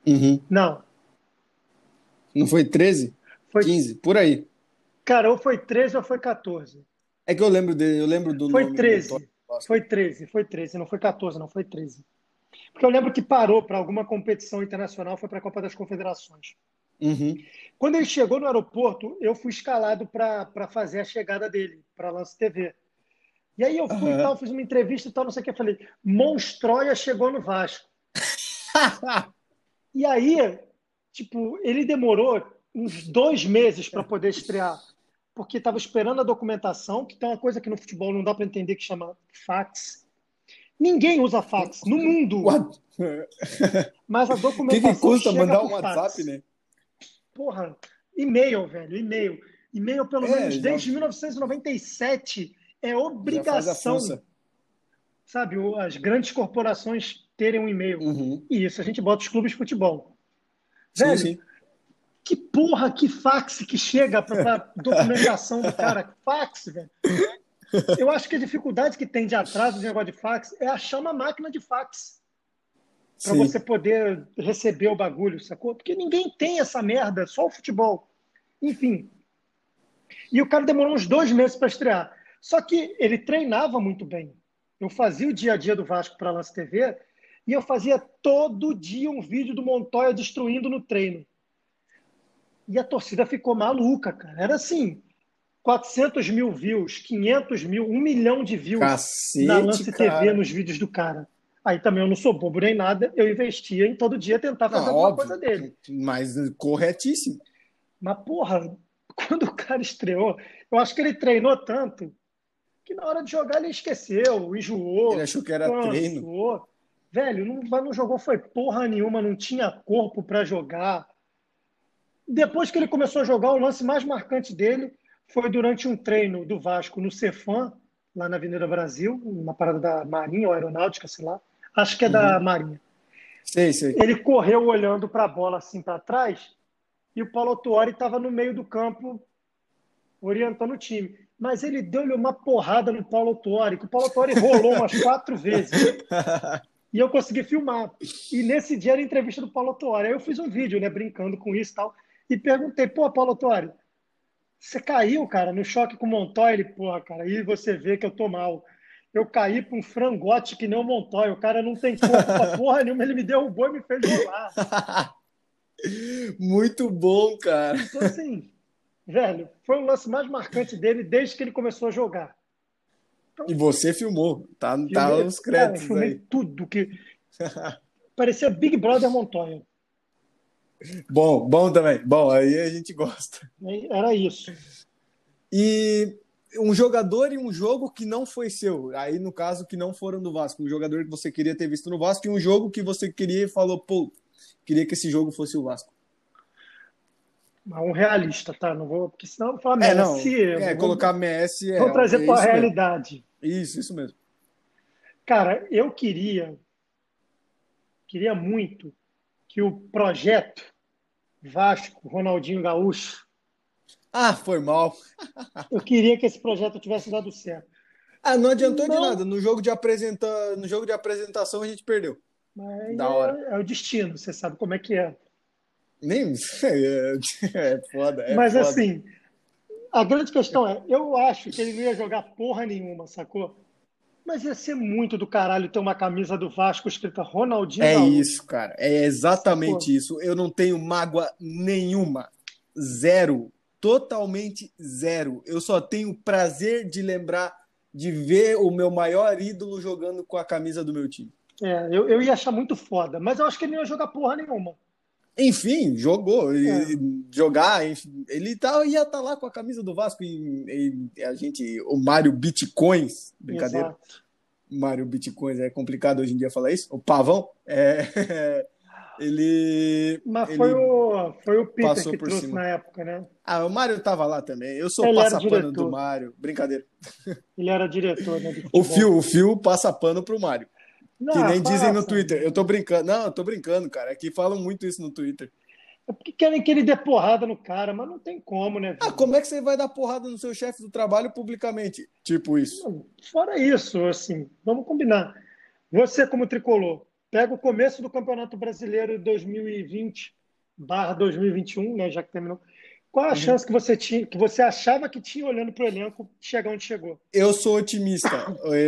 Uhum. Não. Não foi 13? Foi 15, por aí. Cara, ou foi 13 ou foi 14. É que eu lembro dele, eu lembro do Foi 13. Do foi 13, foi 13, não foi 14, não foi 13. Porque eu lembro que parou para alguma competição internacional, foi para a Copa das Confederações. Uhum. Quando ele chegou no aeroporto, eu fui escalado para fazer a chegada dele, para Lance TV. E aí eu fui uhum. e tal, fiz uma entrevista e tal, não sei o que. Eu falei, Monstroia chegou no Vasco. [laughs] E aí, tipo, ele demorou uns dois meses para poder estrear, porque estava esperando a documentação, que tem uma coisa que no futebol não dá para entender que chama fax. Ninguém usa fax no mundo. What? Mas a [laughs] documentação. O que, custa mandar um WhatsApp, fax. né? Porra, e-mail, velho, e-mail. E-mail, pelo é, menos desde já... 1997, é obrigação. Sabe, as grandes corporações terem um e-mail. Uhum. E isso a gente bota os clubes de futebol. Velho, sim, sim. que porra, que fax que chega para [laughs] documentação do cara. Fax, velho. Eu acho que a dificuldade que tem de atraso de negócio de fax é achar uma máquina de fax para você poder receber o bagulho, sacou? Porque ninguém tem essa merda, só o futebol. Enfim. E o cara demorou uns dois meses para estrear. Só que ele treinava muito bem. Eu fazia o dia a dia do Vasco para a Lance TV e eu fazia todo dia um vídeo do Montoya destruindo no treino. E a torcida ficou maluca, cara. Era assim, 400 mil views, 500 mil, 1 milhão de views Cacete, na Lance cara. TV nos vídeos do cara. Aí também eu não sou bobo nem nada, eu investia em todo dia tentar fazer não, alguma óbvio, coisa dele. Mas corretíssimo. Mas, porra, [laughs] quando o cara estreou, eu acho que ele treinou tanto que na hora de jogar ele esqueceu, enjoou. Ele achou que era cansou. treino. Velho, não, não jogou foi porra nenhuma, não tinha corpo para jogar. Depois que ele começou a jogar, o lance mais marcante dele foi durante um treino do Vasco no Cefam, lá na Avenida Brasil, uma parada da Marinha ou Aeronáutica, sei lá. Acho que é uhum. da Marinha. Sei, sei. Ele correu olhando para a bola assim para trás e o Paulo Tuori estava no meio do campo orientando o time. Mas ele deu-lhe uma porrada no Paulo Tuori, que o Paulo Tuori rolou umas quatro [laughs] vezes. E eu consegui filmar. E nesse dia era a entrevista do Paulo Tuori. Aí eu fiz um vídeo, né, brincando com isso e tal. E perguntei, pô, Paulo Tuori, você caiu, cara, no choque com o Montoya? Ele, porra, cara, aí você vê que eu tô mal. Eu caí para um frangote que nem o Montoya. O cara não tem corpo pra [laughs] porra nenhuma, ele me derrubou e me fez rolar. [laughs] Muito bom, cara. Então, assim, velho, foi o lance mais marcante dele desde que ele começou a jogar. Então, e você filmou, tá, filmei, tá os créditos cara, filmei aí. tudo que [laughs] parecia Big Brother Montoya. Bom, bom também. Bom, aí a gente gosta. Era isso. E um jogador e um jogo que não foi seu. Aí, no caso, que não foram do Vasco. Um jogador que você queria ter visto no Vasco e um jogo que você queria e falou, pô, queria que esse jogo fosse o Vasco. Um realista, tá? Não vou, porque senão eu vou falar é, Messi. Não, é, vou, colocar Messi. É, vou trazer é para a realidade. Isso, isso mesmo. Cara, eu queria, queria muito que o projeto Vasco, Ronaldinho Gaúcho. Ah, foi mal. eu queria que esse projeto tivesse dado certo. Ah, não adiantou não. de nada. No jogo de, apresenta... no jogo de apresentação a gente perdeu. Mas da hora. É, é o destino, você sabe como é que é. Nem [laughs] é, é foda. É Mas foda. assim, a grande questão é, eu acho que ele não ia jogar porra nenhuma, sacou? Mas ia ser muito do caralho ter uma camisa do Vasco escrita Ronaldinho. É isso, cara. É exatamente Pô. isso. Eu não tenho mágoa nenhuma. Zero. Totalmente zero. Eu só tenho prazer de lembrar de ver o meu maior ídolo jogando com a camisa do meu time. É, eu, eu ia achar muito foda. Mas eu acho que ele não ia jogar porra nenhuma. Enfim, jogou. É. Jogar, enfim, ele tá, ia estar tá lá com a camisa do Vasco e, e a gente, o Mário Bitcoins, brincadeira. Exato. Mário Bitcoins, é complicado hoje em dia falar isso. O Pavão, é, [laughs] ele. Mas foi, ele o, foi o Peter que trouxe cima. na época, né? Ah, o Mário tava lá também. Eu sou passapano do Mário. Brincadeira. Ele era diretor, né? [laughs] O Fio, o Fio passa pano pro Mário. Não, que nem dizem no Twitter. Eu tô brincando. Não, eu tô brincando, cara. Aqui falam muito isso no Twitter. É porque querem que ele dê porrada no cara, mas não tem como, né? Ah, como é que você vai dar porrada no seu chefe do trabalho publicamente? Tipo isso. Não, fora isso, assim, vamos combinar. Você, como tricolor, pega o começo do Campeonato Brasileiro 2020 barra 2021, né? Já que terminou. Qual a uhum. chance que você tinha, que você achava que tinha olhando para o elenco chegar onde chegou? Eu sou otimista.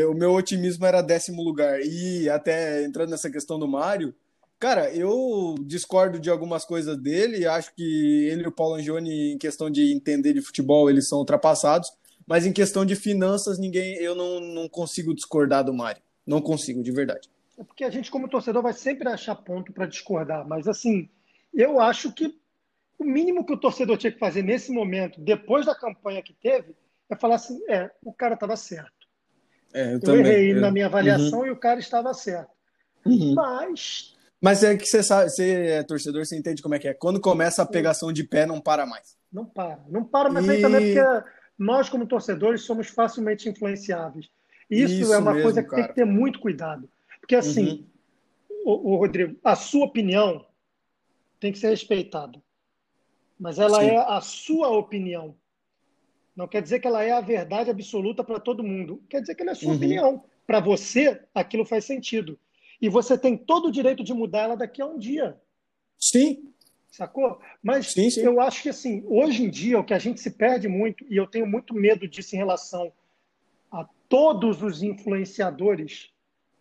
o meu otimismo era décimo lugar. E até entrando nessa questão do Mário, cara, eu discordo de algumas coisas dele. Acho que ele e o Paulo Angione, em questão de entender de futebol, eles são ultrapassados. Mas em questão de finanças, ninguém, eu não, não consigo discordar do Mário. Não consigo, de verdade. É porque a gente, como torcedor, vai sempre achar ponto para discordar. Mas assim, eu acho que o mínimo que o torcedor tinha que fazer nesse momento, depois da campanha que teve, é falar assim: é, o cara estava certo. É, eu, eu errei eu... na minha avaliação uhum. e o cara estava certo. Uhum. Mas. Mas é que você sabe, você é torcedor, você entende como é que é. Quando começa a pegação de pé, não para mais. Não para. Não para, mas e... aí também porque nós, como torcedores, somos facilmente influenciáveis. Isso, Isso é uma mesmo, coisa que cara. tem que ter muito cuidado. Porque, assim, uhum. o, o Rodrigo, a sua opinião tem que ser respeitada mas ela Sim. é a sua opinião. Não quer dizer que ela é a verdade absoluta para todo mundo. Quer dizer que ela é a sua uhum. opinião. Para você, aquilo faz sentido. E você tem todo o direito de mudar ela daqui a um dia. Sim. Sacou? Mas sim, sim. eu acho que, assim, hoje em dia, o que a gente se perde muito, e eu tenho muito medo disso em relação a todos os influenciadores,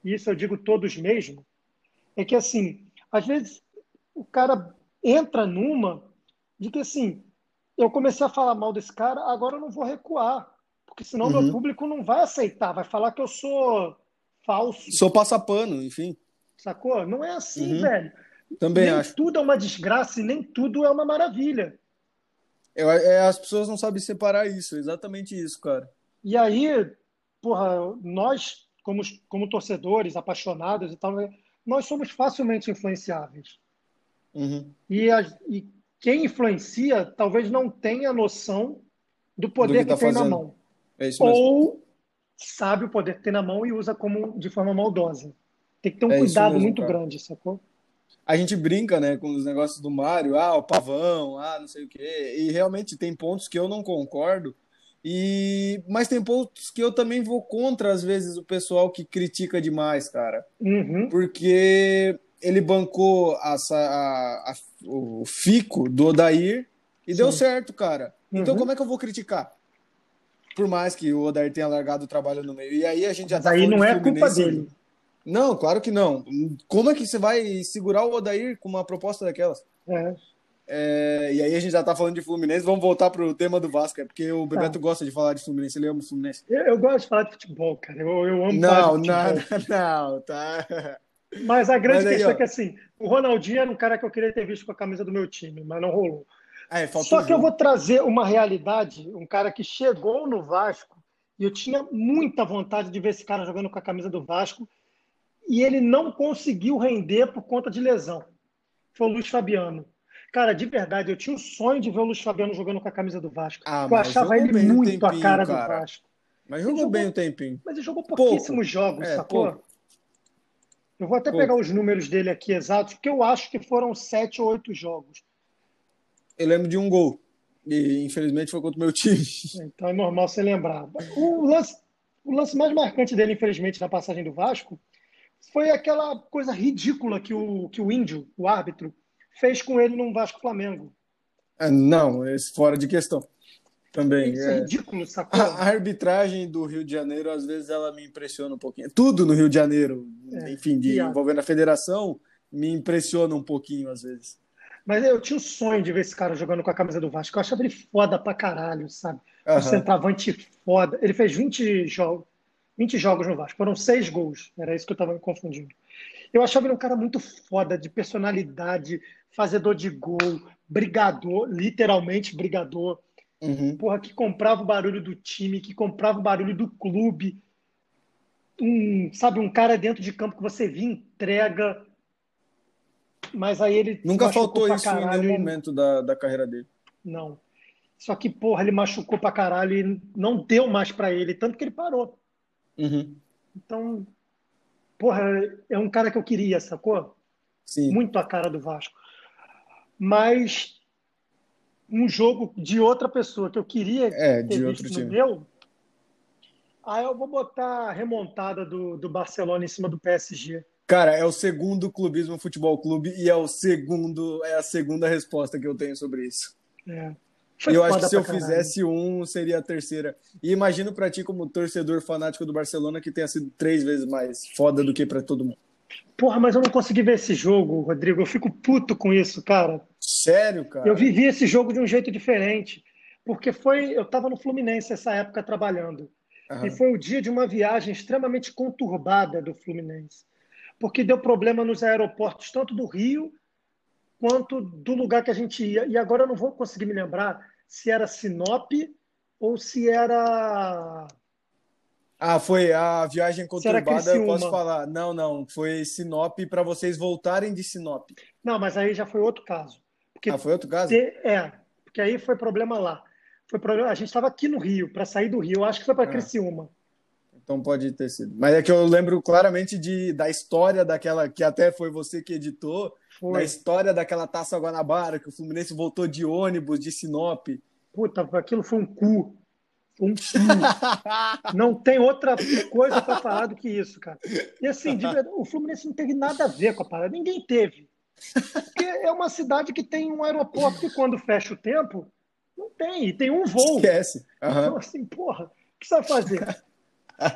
e isso eu digo todos mesmo, é que, assim, às vezes o cara entra numa de que assim, eu comecei a falar mal desse cara, agora eu não vou recuar, porque senão uhum. meu público não vai aceitar, vai falar que eu sou falso. Sou passapano, enfim. Sacou? Não é assim, uhum. velho. Também nem acho. tudo é uma desgraça e nem tudo é uma maravilha. Eu, é, as pessoas não sabem separar isso, exatamente isso, cara. E aí, porra, nós, como, como torcedores, apaixonados e tal, nós somos facilmente influenciáveis. Uhum. E, a, e quem influencia talvez não tenha noção do poder do que, que tá tem fazendo. na mão. É Ou sabe o poder que tem na mão e usa como de forma maldosa. Tem que ter um é cuidado mesmo, muito cara. grande, sacou? a gente brinca, né, com os negócios do Mário, ah, o pavão, ah, não sei o quê. E realmente tem pontos que eu não concordo. E mas tem pontos que eu também vou contra às vezes o pessoal que critica demais, cara. Uhum. Porque ele bancou a, a, a, o fico do Odair e Sim. deu certo, cara. Então uhum. como é que eu vou criticar? Por mais que o Odair tenha largado o trabalho no meio. E aí a gente já tá aí não é culpa dele. Não, claro que não. Como é que você vai segurar o Odair com uma proposta daquelas? É. É, e aí a gente já tá falando de Fluminense, vamos voltar pro tema do Vasco, é porque o Bebeto tá. gosta de falar de Fluminense, ele ama o Fluminense. Eu, eu, gosto de falar de futebol, cara. Eu, eu amo não, falar de futebol. Não, [laughs] não, tá. Mas a grande mas aí, questão ó. é que assim, o Ronaldinho era um cara que eu queria ter visto com a camisa do meu time, mas não rolou. É, Só que eu vou trazer uma realidade, um cara que chegou no Vasco, e eu tinha muita vontade de ver esse cara jogando com a camisa do Vasco, e ele não conseguiu render por conta de lesão. Foi o Luiz Fabiano. Cara, de verdade, eu tinha um sonho de ver o Luiz Fabiano jogando com a camisa do Vasco. Ah, eu achava ele muito tempinho, a cara, cara, do Vasco. Mas jogou, jogou, bem o tempinho. Mas ele jogou pouquíssimos pouco. jogos, é, sacou? Pouco. Eu vou até pegar os números dele aqui exatos, porque eu acho que foram sete ou oito jogos. Eu lembro de um gol. E infelizmente foi contra o meu time. [laughs] Então é normal você lembrar. O lance, o lance mais marcante dele, infelizmente, na passagem do Vasco, foi aquela coisa ridícula que o, que o Índio, o árbitro, fez com ele no Vasco Flamengo. É, não, esse fora de questão. Também. Isso é, é ridículo, sacou? A, arbitragem do Rio de Janeiro, às vezes, ela me impressiona um pouquinho. Tudo no Rio de Janeiro, é, enfim, de, envolvendo a federação, me impressiona um pouquinho, às vezes. Mas eu tinha o sonho de ver esse cara jogando com a camisa do Vasco. Eu achava ele foda pra caralho, sabe? Um uhum. centroavante foda. Ele fez 20 jogos, 20 jogos no Vasco. Foram seis gols. Era isso que eu tava me confundindo. Eu achava ele um cara muito foda, de personalidade, fazedor de gol, brigador, literalmente brigador. Uhum. Porra, que comprava o barulho do time, que comprava o barulho do clube. Um, sabe, um cara dentro de campo que você via entrega. Mas aí ele. Nunca faltou isso caralho, em nenhum momento da, da carreira dele. Não. Só que, porra, ele machucou pra caralho e não deu mais para ele, tanto que ele parou. Uhum. Então, porra, é um cara que eu queria, sacou? Sim. Muito a cara do Vasco. Mas um jogo de outra pessoa que eu queria é, ter de outro time. meu, aí eu vou botar a remontada do, do Barcelona em cima do PSG. Cara, é o segundo clubismo futebol clube e é o segundo é a segunda resposta que eu tenho sobre isso. É. Eu acho que se eu caralho. fizesse um, seria a terceira. E imagino para ti, como torcedor fanático do Barcelona, que tenha sido três vezes mais foda do que para todo mundo. Porra, mas eu não consegui ver esse jogo, Rodrigo. Eu fico puto com isso, cara. Sério, cara? Eu vivi esse jogo de um jeito diferente. Porque foi. Eu estava no Fluminense essa época trabalhando. Uhum. E foi o dia de uma viagem extremamente conturbada do Fluminense. Porque deu problema nos aeroportos, tanto do Rio quanto do lugar que a gente ia. E agora eu não vou conseguir me lembrar se era Sinop ou se era. Ah, foi a viagem conturbada, eu posso falar. Não, não, foi Sinop para vocês voltarem de Sinop. Não, mas aí já foi outro caso. Ah, foi outro caso? É, porque aí foi problema lá. Foi problema, a gente estava aqui no Rio, para sair do Rio, acho que foi para ah. Criciúma. Então pode ter sido. Mas é que eu lembro claramente de, da história daquela, que até foi você que editou, foi. da história daquela taça Guanabara, que o Fluminense voltou de ônibus de Sinop. Puta, aquilo foi um cu. Um não tem outra coisa para falar do que isso, cara. E assim, verdade, o Fluminense não teve nada a ver com a parada. Ninguém teve. Porque é uma cidade que tem um aeroporto que quando fecha o tempo, não tem. E tem um voo. Esquece. Uhum. Então, assim, porra, o que você vai fazer?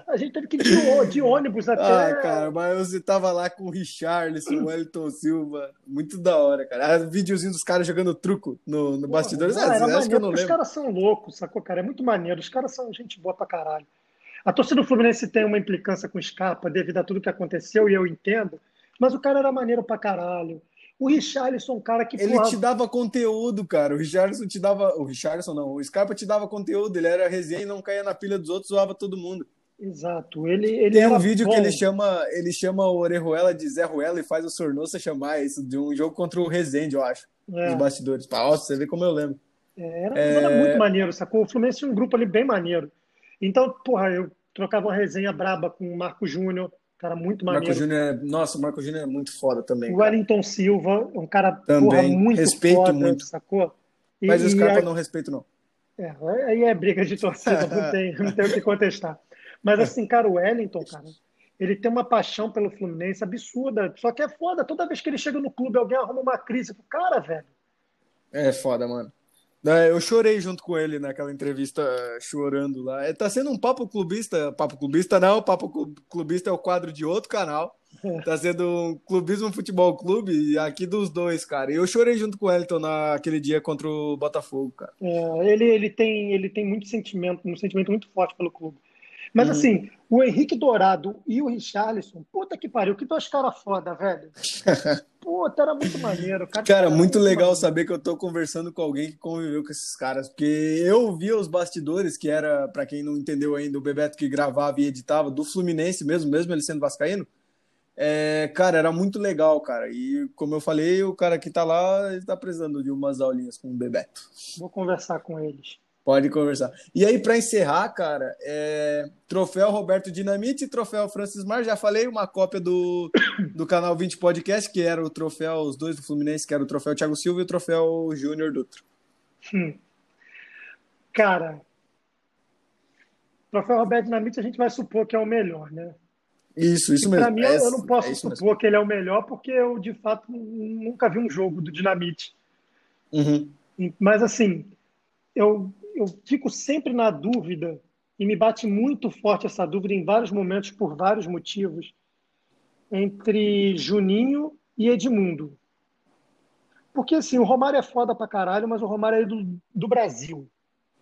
A gente teve que ir de ônibus até. Ah, cara, mas você tava lá com o Richarlison, o Wellington Silva. Muito da hora, cara. Ah, videozinho dos caras jogando truco no, no bastidores. Não, é, acho que eu não lembro. Os caras são loucos, sacou, cara? É muito maneiro. Os caras são gente boa pra caralho. A torcida do Fluminense tem uma implicância com o Scarpa devido a tudo que aconteceu, e eu entendo. Mas o cara era maneiro pra caralho. O Richarlison, um cara que. Ele te dava conteúdo, cara. O Richarlison te dava. O Richarlison não, o Scarpa te dava conteúdo. Ele era resenha e não caía na pilha dos outros, zoava todo mundo. Exato. Ele, ele Tem um vídeo bom. que ele chama, ele chama o Orejuela de Zé Ruela e faz o Sornosa chamar isso de um jogo contra o Rezende, eu acho. É. Nos bastidores. Nossa, você vê como eu lembro. É, era, é... era, muito maneiro, sacou? O Fluminense tinha um grupo ali bem maneiro. Então, porra, eu trocava uma resenha braba com o Marco Júnior, Cara muito maneiro. Marco Júnior, é... nossa, o Marco Júnior é muito foda também. O Wellington Silva, um cara também. Porra, muito Respeito foda, muito. sacou? E, Mas os caras a... não respeito, não. É, aí é briga de torcida, não [laughs] tem, não tem o que contestar. Mas assim, cara, o Wellington, cara, ele tem uma paixão pelo Fluminense absurda. Só que é foda. Toda vez que ele chega no clube, alguém arruma uma crise pro cara, velho. É foda, mano. É, eu chorei junto com ele naquela entrevista, chorando lá. É, tá sendo um papo clubista. Papo clubista não, papo clubista é o quadro de outro canal. [laughs] Tá sendo um clubismo futebol clube aqui dos dois, cara. E eu chorei junto com o Elton naquele dia contra o Botafogo, cara. É, ele, ele, tem, ele tem muito sentimento, um sentimento muito forte pelo clube. Mas uhum. assim, o Henrique Dourado e o Richarlison, puta que pariu, que dois caras foda, velho. [laughs] Puta, era muito maneiro. Cara, cara muito, muito legal maneiro. saber que eu tô conversando com alguém que conviveu com esses caras, porque eu via os bastidores, que era, para quem não entendeu ainda, o Bebeto que gravava e editava, do Fluminense mesmo, mesmo ele sendo vascaíno. É, cara, era muito legal, cara. E como eu falei, o cara que tá lá, ele tá precisando de umas aulinhas com o Bebeto. Vou conversar com eles. Pode conversar. E aí, para encerrar, cara, é... troféu Roberto Dinamite e troféu Francis Mar. Já falei uma cópia do, do canal 20 Podcast, que era o troféu, os dois do Fluminense, que era o troféu Thiago Silva e o troféu Júnior Dutra. Hum. Cara, troféu Roberto Dinamite a gente vai supor que é o melhor, né? Isso, isso mesmo. Para mim, é, eu não posso é supor mesmo. que ele é o melhor, porque eu, de fato, nunca vi um jogo do Dinamite. Uhum. Mas, assim, eu eu fico sempre na dúvida, e me bate muito forte essa dúvida em vários momentos, por vários motivos, entre Juninho e Edmundo. Porque, assim, o Romário é foda pra caralho, mas o Romário é ídolo do Brasil.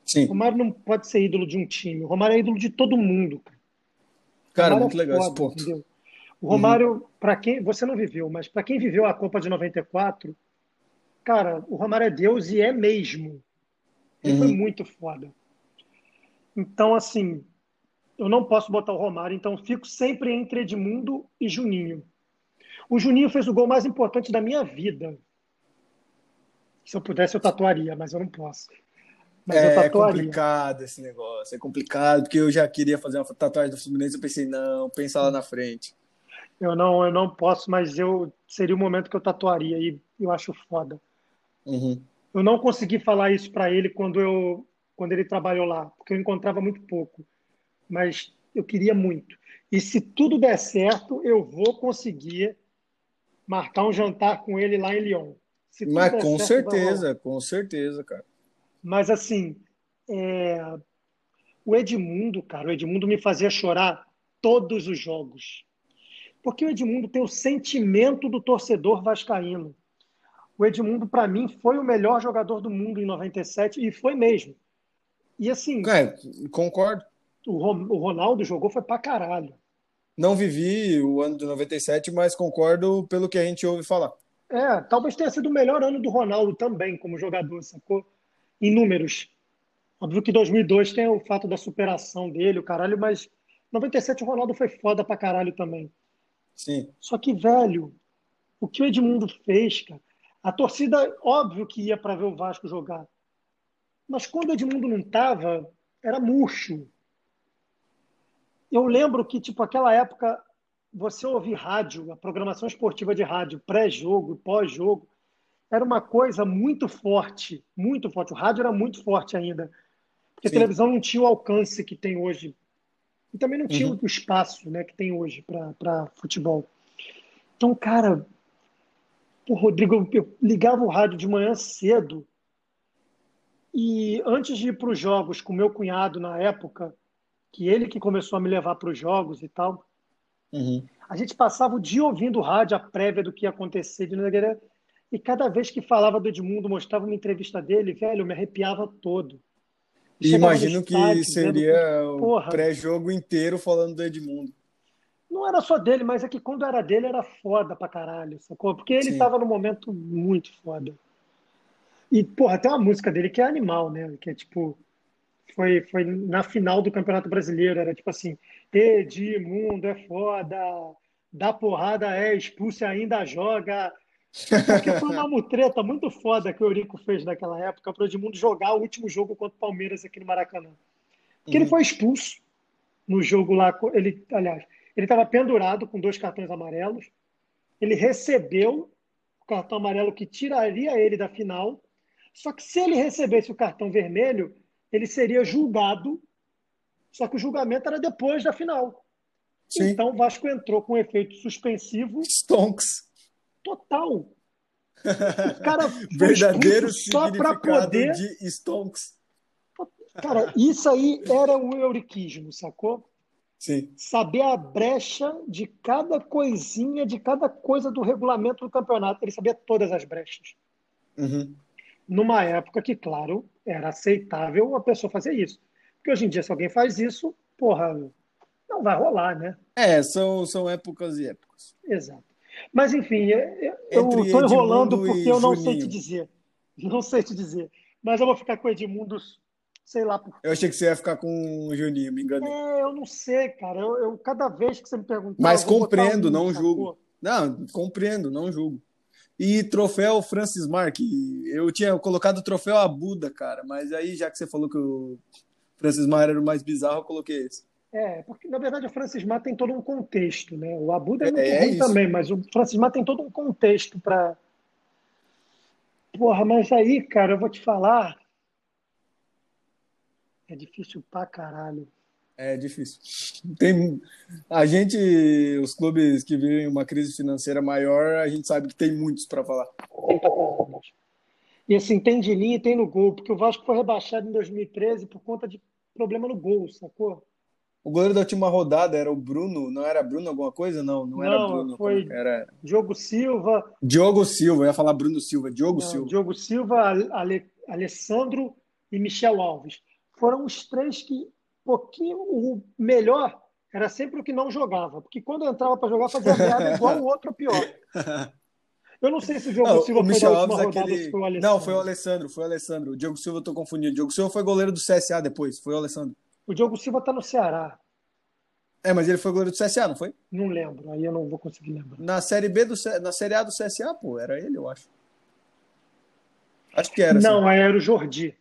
Sim. O Romário não pode ser ídolo de um time. O Romário é ídolo de todo mundo. Cara, muito é legal foda, esse ponto. Entendeu? O Romário, uhum. para quem. Você não viveu, mas para quem viveu a Copa de 94, cara, o Romário é Deus e é mesmo. Ele foi muito foda. Então, assim, eu não posso botar o Romário, então fico sempre entre Edmundo e Juninho. O Juninho fez o gol mais importante da minha vida. Se eu pudesse, eu tatuaria, mas eu não posso. Mas é complicado esse negócio, é complicado, porque eu já queria fazer uma tatuagem do Fluminense, eu pensei, não, pensa lá na frente. Eu não, eu não posso, mas eu seria o momento que eu tatuaria e eu acho foda. Uhum. Eu não consegui falar isso para ele quando eu quando ele trabalhou lá, porque eu encontrava muito pouco. Mas eu queria muito. E se tudo der certo, eu vou conseguir marcar um jantar com ele lá em Lyon. Mas com certo, certeza, com certeza, cara. Mas assim, é... o Edmundo, cara, o Edmundo me fazia chorar todos os jogos. Porque o Edmundo tem o sentimento do torcedor vascaíno o Edmundo, para mim, foi o melhor jogador do mundo em 97 e foi mesmo. E assim. É, concordo. O, o Ronaldo jogou foi pra caralho. Não vivi o ano de 97, mas concordo pelo que a gente ouve falar. É, talvez tenha sido o melhor ano do Ronaldo também, como jogador, sacou? Em números. Óbvio que 2002 tem o fato da superação dele, o caralho, mas 97 o Ronaldo foi foda pra caralho também. Sim. Só que, velho, o que o Edmundo fez, cara, a torcida, óbvio que ia para ver o Vasco jogar. Mas quando o Edmundo não estava, era murcho. Eu lembro que, tipo, aquela época, você ouvir rádio, a programação esportiva de rádio, pré-jogo, pós-jogo, era uma coisa muito forte, muito forte. O rádio era muito forte ainda. Porque Sim. a televisão não tinha o alcance que tem hoje. E também não tinha uhum. o espaço né, que tem hoje para futebol. Então, cara, Pô, Rodrigo, eu ligava o rádio de manhã cedo e antes de ir para os jogos com meu cunhado na época, que ele que começou a me levar para os jogos e tal, uhum. a gente passava o dia ouvindo o rádio, a prévia do que ia acontecer. E cada vez que falava do Edmundo, mostrava uma entrevista dele, velho, eu me arrepiava todo. E imagino que seria o pré-jogo inteiro falando do Edmundo não era só dele, mas é que quando era dele era foda pra caralho, sacou? Porque ele Sim. tava num momento muito foda. E, porra, tem uma música dele que é animal, né? Que é tipo. Foi, foi na final do Campeonato Brasileiro, era tipo assim: Edmundo é foda, dá porrada é expulso e ainda joga. Porque foi uma [laughs] mutreta muito foda que o Eurico fez naquela época para o Edmundo jogar o último jogo contra o Palmeiras aqui no Maracanã. Porque uhum. ele foi expulso no jogo lá. Ele, aliás, Ele estava pendurado com dois cartões amarelos. Ele recebeu o cartão amarelo que tiraria ele da final. Só que se ele recebesse o cartão vermelho, ele seria julgado. Só que o julgamento era depois da final. Sim. Então o Vasco entrou com um efeito suspensivo. Stonks. Total. O [laughs] cara verdadeiro só para poder de Stonks. Cara, isso aí era o euriquismo, sacou? Sim. Saber a brecha de cada coisinha, de cada coisa do regulamento do campeonato. Ele sabia todas as brechas. Uhum. Numa época que, claro, era aceitável a pessoa fazer isso. Porque hoje em dia, se alguém faz isso, porra, não vai rolar, né? É, são, são épocas e épocas. Exato. Mas, enfim, eu estou enrolando porque eu não Juninho. sei te dizer. Não sei te dizer. Mas eu vou ficar com o Edmundo sei lá por Eu achei que você ia ficar com o Juninho, me enganei. É, eu não sei, cara. Eu, eu cada vez que você me pergunta. Mas compreendo, um, não julgo. Não, compreendo, não julgo. E troféu Francis Mark. Eu tinha colocado o troféu a Buda, cara, mas aí já que você falou que o Francis Mar era o mais bizarro, eu coloquei esse. É, porque na verdade o Francis Mar tem todo um contexto, né? O Abuda é, é muito é ruim isso. também, mas o Francis Mar tem todo um contexto para. Porra, mas aí, cara, eu vou te falar, é difícil pra caralho. É difícil. Tem a gente, os clubes que vivem uma crise financeira maior, a gente sabe que tem muitos para falar. E assim, tem de linha e tem no gol, porque o Vasco foi rebaixado em 2013 por conta de problema no gol, sacou? O goleiro da última rodada era o Bruno, não era Bruno alguma coisa? Não, não, não era Bruno. Foi era... Diogo Silva. Diogo Silva, eu ia falar Bruno Silva, Diogo não, Silva. Diogo Silva, Ale... Alessandro e Michel Alves foram os três que, pouquinho, o melhor era sempre o que não jogava, porque quando entrava para jogar fazia merda igual o outro pior. Eu não sei se o Diogo não, Silva o foi Michel Alves, rodada, aquele... foi o Alessandro. Não, foi o Alessandro, foi o Alessandro. O Diogo Silva eu tô confundindo. O Diogo Silva foi goleiro do CSA depois, foi o Alessandro. O Diogo Silva tá no Ceará. É, mas ele foi goleiro do CSA, não foi? Não lembro, aí eu não vou conseguir lembrar. Na Série B do na Série A do CSA, pô, era ele, eu acho. Acho que era. Não, assim. era o Jordi.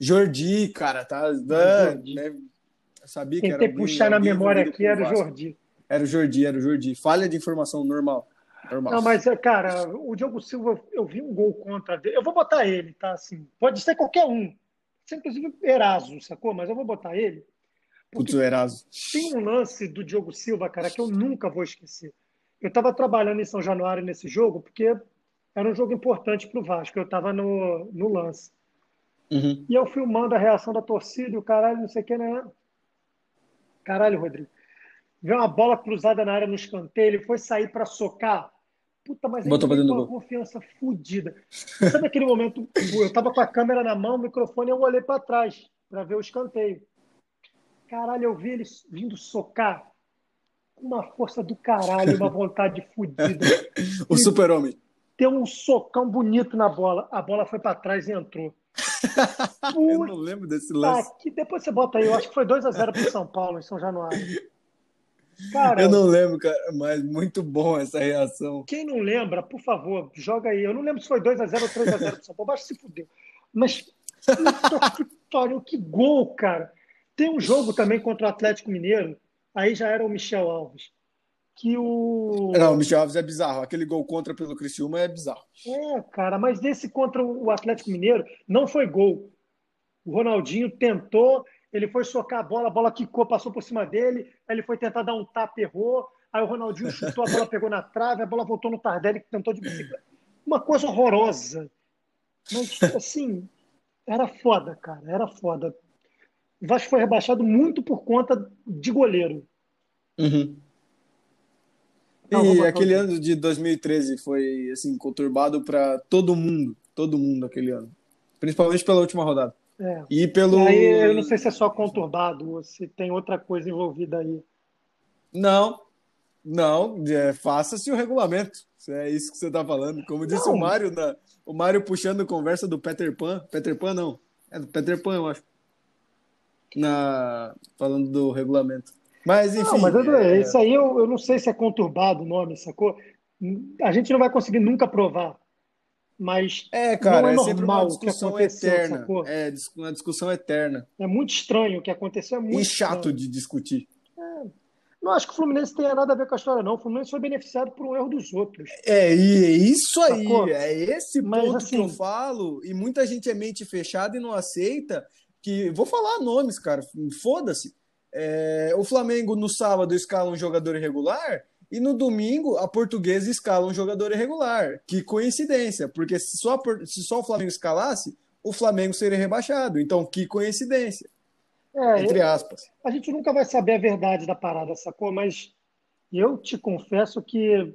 Jordi, cara, tá. Jordi. Né? Eu sabia Tentei que era. Tentei puxar na memória aqui, era o Jordi. Era o Jordi, era o Jordi. Falha de informação normal. normal. Não, mas, cara, o Diogo Silva, eu vi um gol contra dele. Eu vou botar ele, tá? Assim, pode ser qualquer um. Inclusive, Eraso, sacou? Mas eu vou botar ele. Putz, o Eraso. Tem um lance do Diogo Silva, cara, que eu nunca vou esquecer. Eu estava trabalhando em São Januário nesse jogo, porque era um jogo importante para o Vasco. Eu estava no, no lance. Uhum. E eu filmando a reação da torcida e o caralho, não sei o que, né? Caralho, Rodrigo. Vê uma bola cruzada na área no escanteio, ele foi sair para socar. Puta, mas ele tem uma confiança fodida. Sabe aquele momento, eu tava com a câmera na mão, o microfone, eu olhei para trás para ver o escanteio. Caralho, eu vi ele vindo socar com uma força do caralho, uma vontade fodida. [laughs] o super-homem. Deu um socão bonito na bola. A bola foi para trás e entrou [laughs] eu não lembro desse lance. Que depois você bota aí, eu acho que foi 2x0 para São Paulo, em São Januário. Cara, eu não lembro, cara, mas muito bom essa reação. Quem não lembra, por favor, joga aí. Eu não lembro se foi 2x0 ou 3x0 para São Paulo, acho que se fudeu. Mas, Vitória, que gol, cara. Tem um jogo também contra o Atlético Mineiro, aí já era o Michel Alves que o. Não, o Michel Alves é bizarro. Aquele gol contra pelo Criciúma é bizarro. É, cara, mas desse contra o Atlético Mineiro não foi gol. O Ronaldinho tentou, ele foi socar a bola, a bola quicou, passou por cima dele, aí ele foi tentar dar um tapa, errou. Aí o Ronaldinho chutou, a bola pegou na trave, a bola voltou no Tardelli, que tentou de bicicleta. Uma coisa horrorosa. Mas, assim, era foda, cara, era foda. O Vasco foi rebaixado muito por conta de goleiro. Uhum. E aquele ano de 2013 foi assim conturbado para todo mundo, todo mundo aquele ano, principalmente pela última rodada. É. E pelo. E aí, eu não sei se é só conturbado ou se tem outra coisa envolvida aí. Não, não, é, faça-se o regulamento. É isso que você está falando. Como disse não. o Mário, na, o Mário puxando conversa do Peter Pan. Peter Pan não. É do Peter Pan, eu acho. Na, falando do regulamento. Mas, enfim. Não, mas é... isso aí eu, eu não sei se é conturbado o nome, sacou? A gente não vai conseguir nunca provar. Mas é, cara, não é, é normal uma discussão eterna. Sacou? É uma discussão eterna. É muito estranho o que aconteceu. É muito e chato estranho. de discutir. É. Não acho que o Fluminense tenha nada a ver com a história, não. O Fluminense foi beneficiado por um erro dos outros. É, e é isso aí, Sacou? é esse Mas, ponto assim, que eu falo, e muita gente é mente fechada e não aceita, que, vou falar nomes, cara, foda-se. É, o Flamengo no sábado escala um jogador irregular e no domingo a portuguesa escala um jogador irregular. Que coincidência, porque se só, se só o Flamengo escalasse, o Flamengo seria rebaixado. Então, que coincidência. É, entre aspas. a gente nunca vai saber a verdade da parada, sacou? Mas eu te confesso que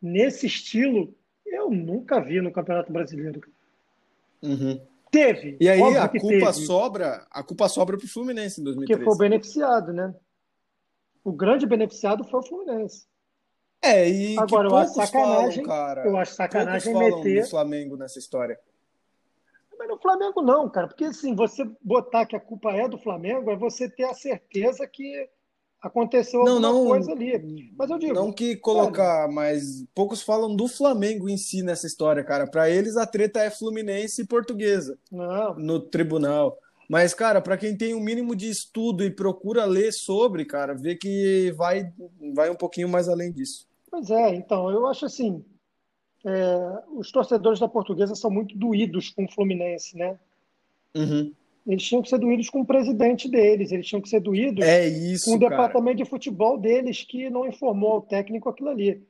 nesse estilo eu nunca vi no Campeonato Brasileiro. Uhum. Teve. E aí a culpa teve. sobra, a culpa sobra para o Fluminense em 2013. Que foi o beneficiado, né? O grande beneficiado foi o Fluminense. É, e Agora, eu acho sacanagem, falam, cara. Eu acho sacanagem meter o Flamengo nessa história. Mas no Flamengo não, cara, porque assim, você botar que a culpa é do Flamengo é você ter a certeza que aconteceu não, alguma não, coisa ali. Mas eu digo. Não que colocar, cara, mas poucos falam do Flamengo em si nessa história, cara. Para eles a treta é Fluminense e Portuguesa. Não. No tribunal. Mas, cara, para quem tem o um mínimo de estudo e procura ler sobre, cara, vê que vai, vai um pouquinho mais além disso. Pois é, então, eu acho assim, é, os torcedores da portuguesa são muito doídos com o Fluminense, né? Uhum. Eles tinham que ser doídos com o presidente deles, eles tinham que ser doídos é isso, com o cara. departamento de futebol deles que não informou ao técnico aquilo ali.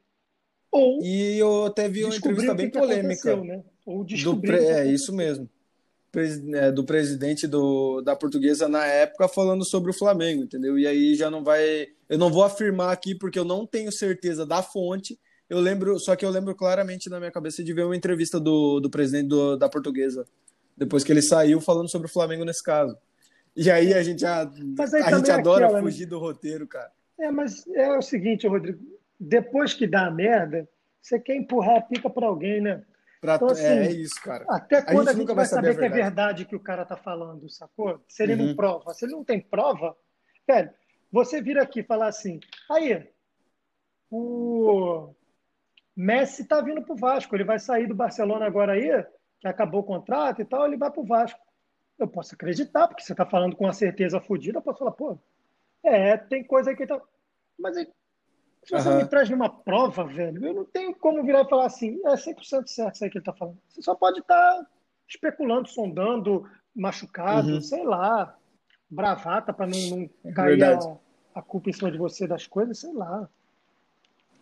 Ou e eu até vi uma entrevista bem polêmica. Né? Ou pre... É isso mesmo. É, do presidente do, da portuguesa na época falando sobre o Flamengo, entendeu? E aí já não vai eu não vou afirmar aqui porque eu não tenho certeza da fonte. Eu lembro, só que eu lembro claramente na minha cabeça de ver uma entrevista do, do presidente do, da Portuguesa depois que ele saiu falando sobre o Flamengo nesse caso. E aí a gente, a, a gente adora aquela, fugir do roteiro, cara. É, mas é o seguinte, Rodrigo, depois que dá a merda, você quer empurrar a pica para alguém, né? Pra, então, assim, é, é, isso, cara. Até quando a gente, a gente vai saber, saber que é verdade que o cara tá falando, sacou? Se ele uhum. não prova. Se ele não tem prova, velho, você vir aqui e falar assim, aí, o Messi está vindo para o Vasco, ele vai sair do Barcelona agora aí, que acabou o contrato e tal, ele vai para o Vasco. Eu posso acreditar, porque você está falando com uma certeza fodida, eu posso falar, pô, é, tem coisa aí que tá. Mas aí, se você uhum. me traz uma prova, velho, eu não tenho como virar e falar assim, é 100% certo isso aí que ele está falando. Você só pode estar tá especulando, sondando, machucado, uhum. sei lá bravata para não, não cair a, a, culpa em cima de você das coisas, sei lá.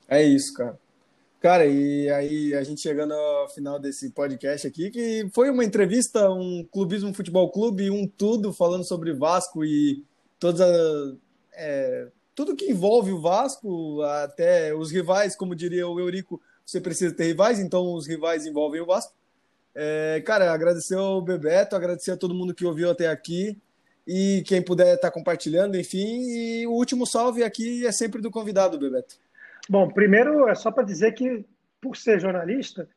É isso, cara. Cara, e aí a gente chegando ao final desse podcast aqui, que foi uma entrevista, um clubismo futebol clube, um tudo falando sobre Vasco e todas é, tudo que envolve o Vasco, até os rivais, como diria o Eurico, você precisa ter rivais, então os rivais envolvem o Vasco. É, cara, agradecer ao Bebeto, agradecer a todo mundo que ouviu até aqui e quem puder estar tá compartilhando, enfim. E o último salve aqui é sempre do convidado, Bebeto. Bom, primeiro é só para dizer que, por ser jornalista,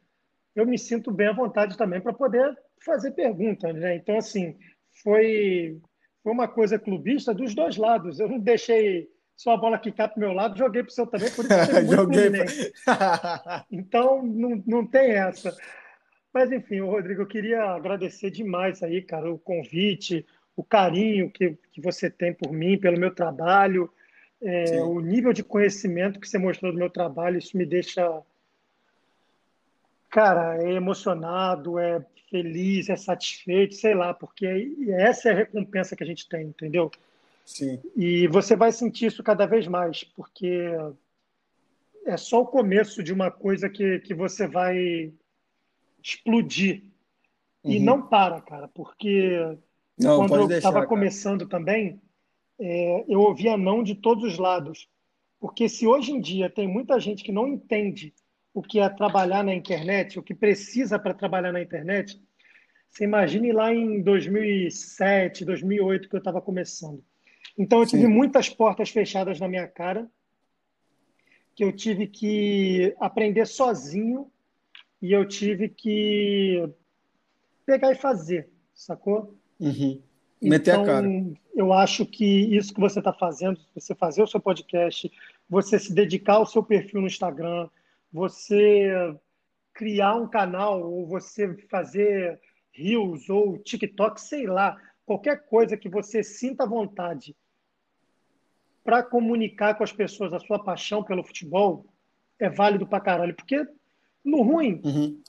eu me sinto bem à vontade também para poder fazer perguntas, né? Então, assim, foi, foi uma coisa clubista dos dois lados. Eu não deixei só a bola quicar para o meu lado, joguei para o seu também, por isso que [laughs] muito joguei pra... Então, não, não tem essa. Mas, enfim, Rodrigo, eu queria agradecer demais aí, cara, o convite, o carinho que, que você tem por mim, pelo meu trabalho, é, o nível de conhecimento que você mostrou do meu trabalho, isso me deixa, cara, é emocionado, é feliz, é satisfeito, sei lá, porque essa é a recompensa que a gente tem, entendeu? Sim. E você vai sentir isso cada vez mais, porque é só o começo de uma coisa que, que você vai explodir. E uhum. não para, cara, porque não, Quando eu estava começando também, é, eu ouvia não de todos os lados. Porque se hoje em dia tem muita gente que não entende o que é trabalhar na internet, o que precisa para trabalhar na internet, você imagine lá em 2007, 2008, que eu estava começando. Então, eu tive Sim. muitas portas fechadas na minha cara, que eu tive que aprender sozinho e eu tive que pegar e fazer, sacou? Uhum. Meter então, a cara. Eu acho que isso que você está fazendo, você fazer o seu podcast, você se dedicar ao seu perfil no Instagram, você criar um canal, ou você fazer Reels ou TikTok, sei lá, qualquer coisa que você sinta vontade para comunicar com as pessoas a sua paixão pelo futebol, é válido pra caralho. Porque no ruim, Uhum.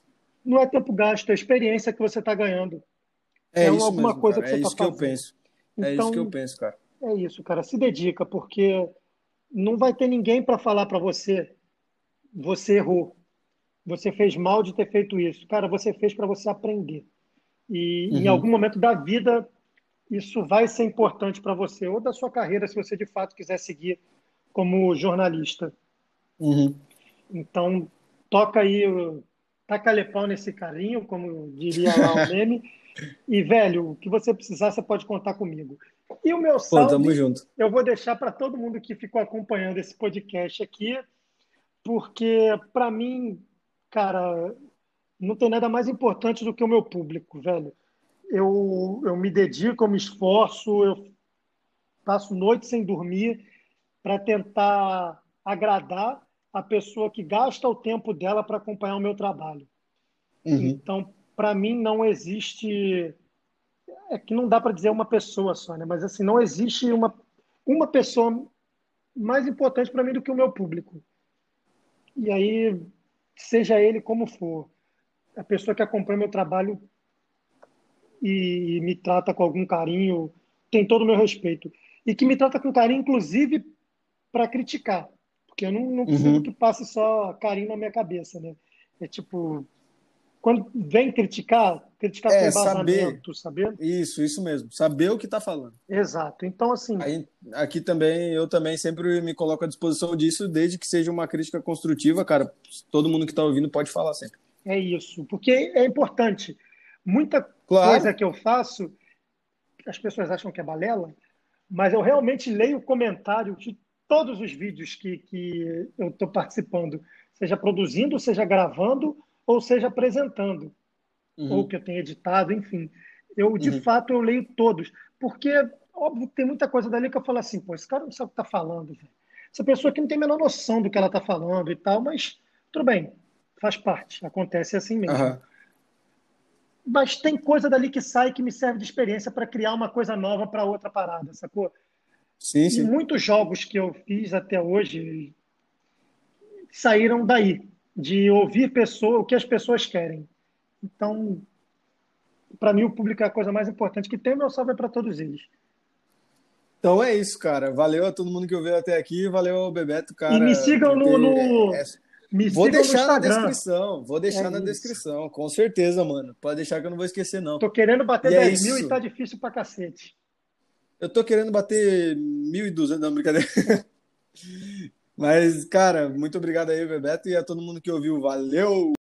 não é tempo gasto, é experiência que você está ganhando. É, É isso alguma mesmo, coisa cara. que é você tá isso que eu penso. É Então, isso que eu penso, cara. é isso, cara. Se dedica, porque não vai ter ninguém para falar para você, você errou. Você fez mal de ter feito isso. Cara, você fez para você aprender. E em Uhum. algum momento da vida, isso vai ser importante para você, ou da sua carreira, se você de fato quiser seguir como jornalista. Uhum. Então, toca aí, taca lepão nesse carinho, como diria lá o [laughs] meme. E, velho, o que você precisar, você pode contar comigo. E o meu Pô, salve, tamo junto. eu vou deixar para todo mundo que ficou acompanhando esse podcast aqui, porque, para mim, cara, não tem nada mais importante do que o meu público, velho. Eu, eu me dedico, eu me esforço, eu passo noites sem dormir para tentar agradar a pessoa que gasta o tempo dela para acompanhar o meu trabalho. Uhum. Então, para mim, não existe. É que não dá para dizer uma pessoa só, né? Mas assim, não existe uma, uma pessoa mais importante para mim do que o meu público. E aí, seja ele como for, a pessoa que acompanha meu trabalho e me trata com algum carinho, tem todo o meu respeito. E que me trata com carinho, inclusive, para criticar. Porque eu não, não preciso Uhum. que passe só carinho na minha cabeça, né? É tipo, quando vem criticar, criticar É, com embasamento, saber? Isso, isso mesmo. Saber o que tá falando. Exato. Então, assim, Aí, aqui também, eu também sempre me coloco à disposição disso, desde que seja uma crítica construtiva, cara. Todo mundo que tá ouvindo pode falar sempre. é isso. Porque é importante. Muita Claro. coisa que eu faço, as pessoas acham que é balela, mas eu realmente leio o comentário de todos os vídeos que, que eu estou participando, seja produzindo, seja gravando, ou seja apresentando, Uhum. ou que eu tenho editado, enfim. Eu, de Uhum. fato, eu leio todos, porque, óbvio, tem muita coisa dali que eu falo assim, pô, esse cara não sabe o que está falando, velho. Essa pessoa aqui não tem a menor noção do que ela está falando e tal, mas tudo bem, faz parte, acontece assim mesmo. Aham. Mas tem coisa dali que sai que me serve de experiência para criar uma coisa nova para outra parada, sacou? Sim, E sim. muitos jogos que eu fiz até hoje saíram daí, de ouvir pessoa, o que as pessoas querem. Então, para mim, o público é a coisa mais importante que tem. Meu salve é para todos eles. Então é isso, cara. Valeu a todo mundo que ouviu até aqui. Valeu ao Bebeto, cara. e me sigam no, no- é- me Vou sigam deixar na descrição. Vou deixar É na isso. descrição, com certeza, mano. Pode deixar que eu não vou esquecer, não. Tô querendo bater E é 10 mil isso. e tá difícil pra cacete. Eu tô querendo bater 1.200, não, brincadeira. [laughs] Mas, cara, muito obrigado aí, Bebeto, e a todo mundo que ouviu. Valeu!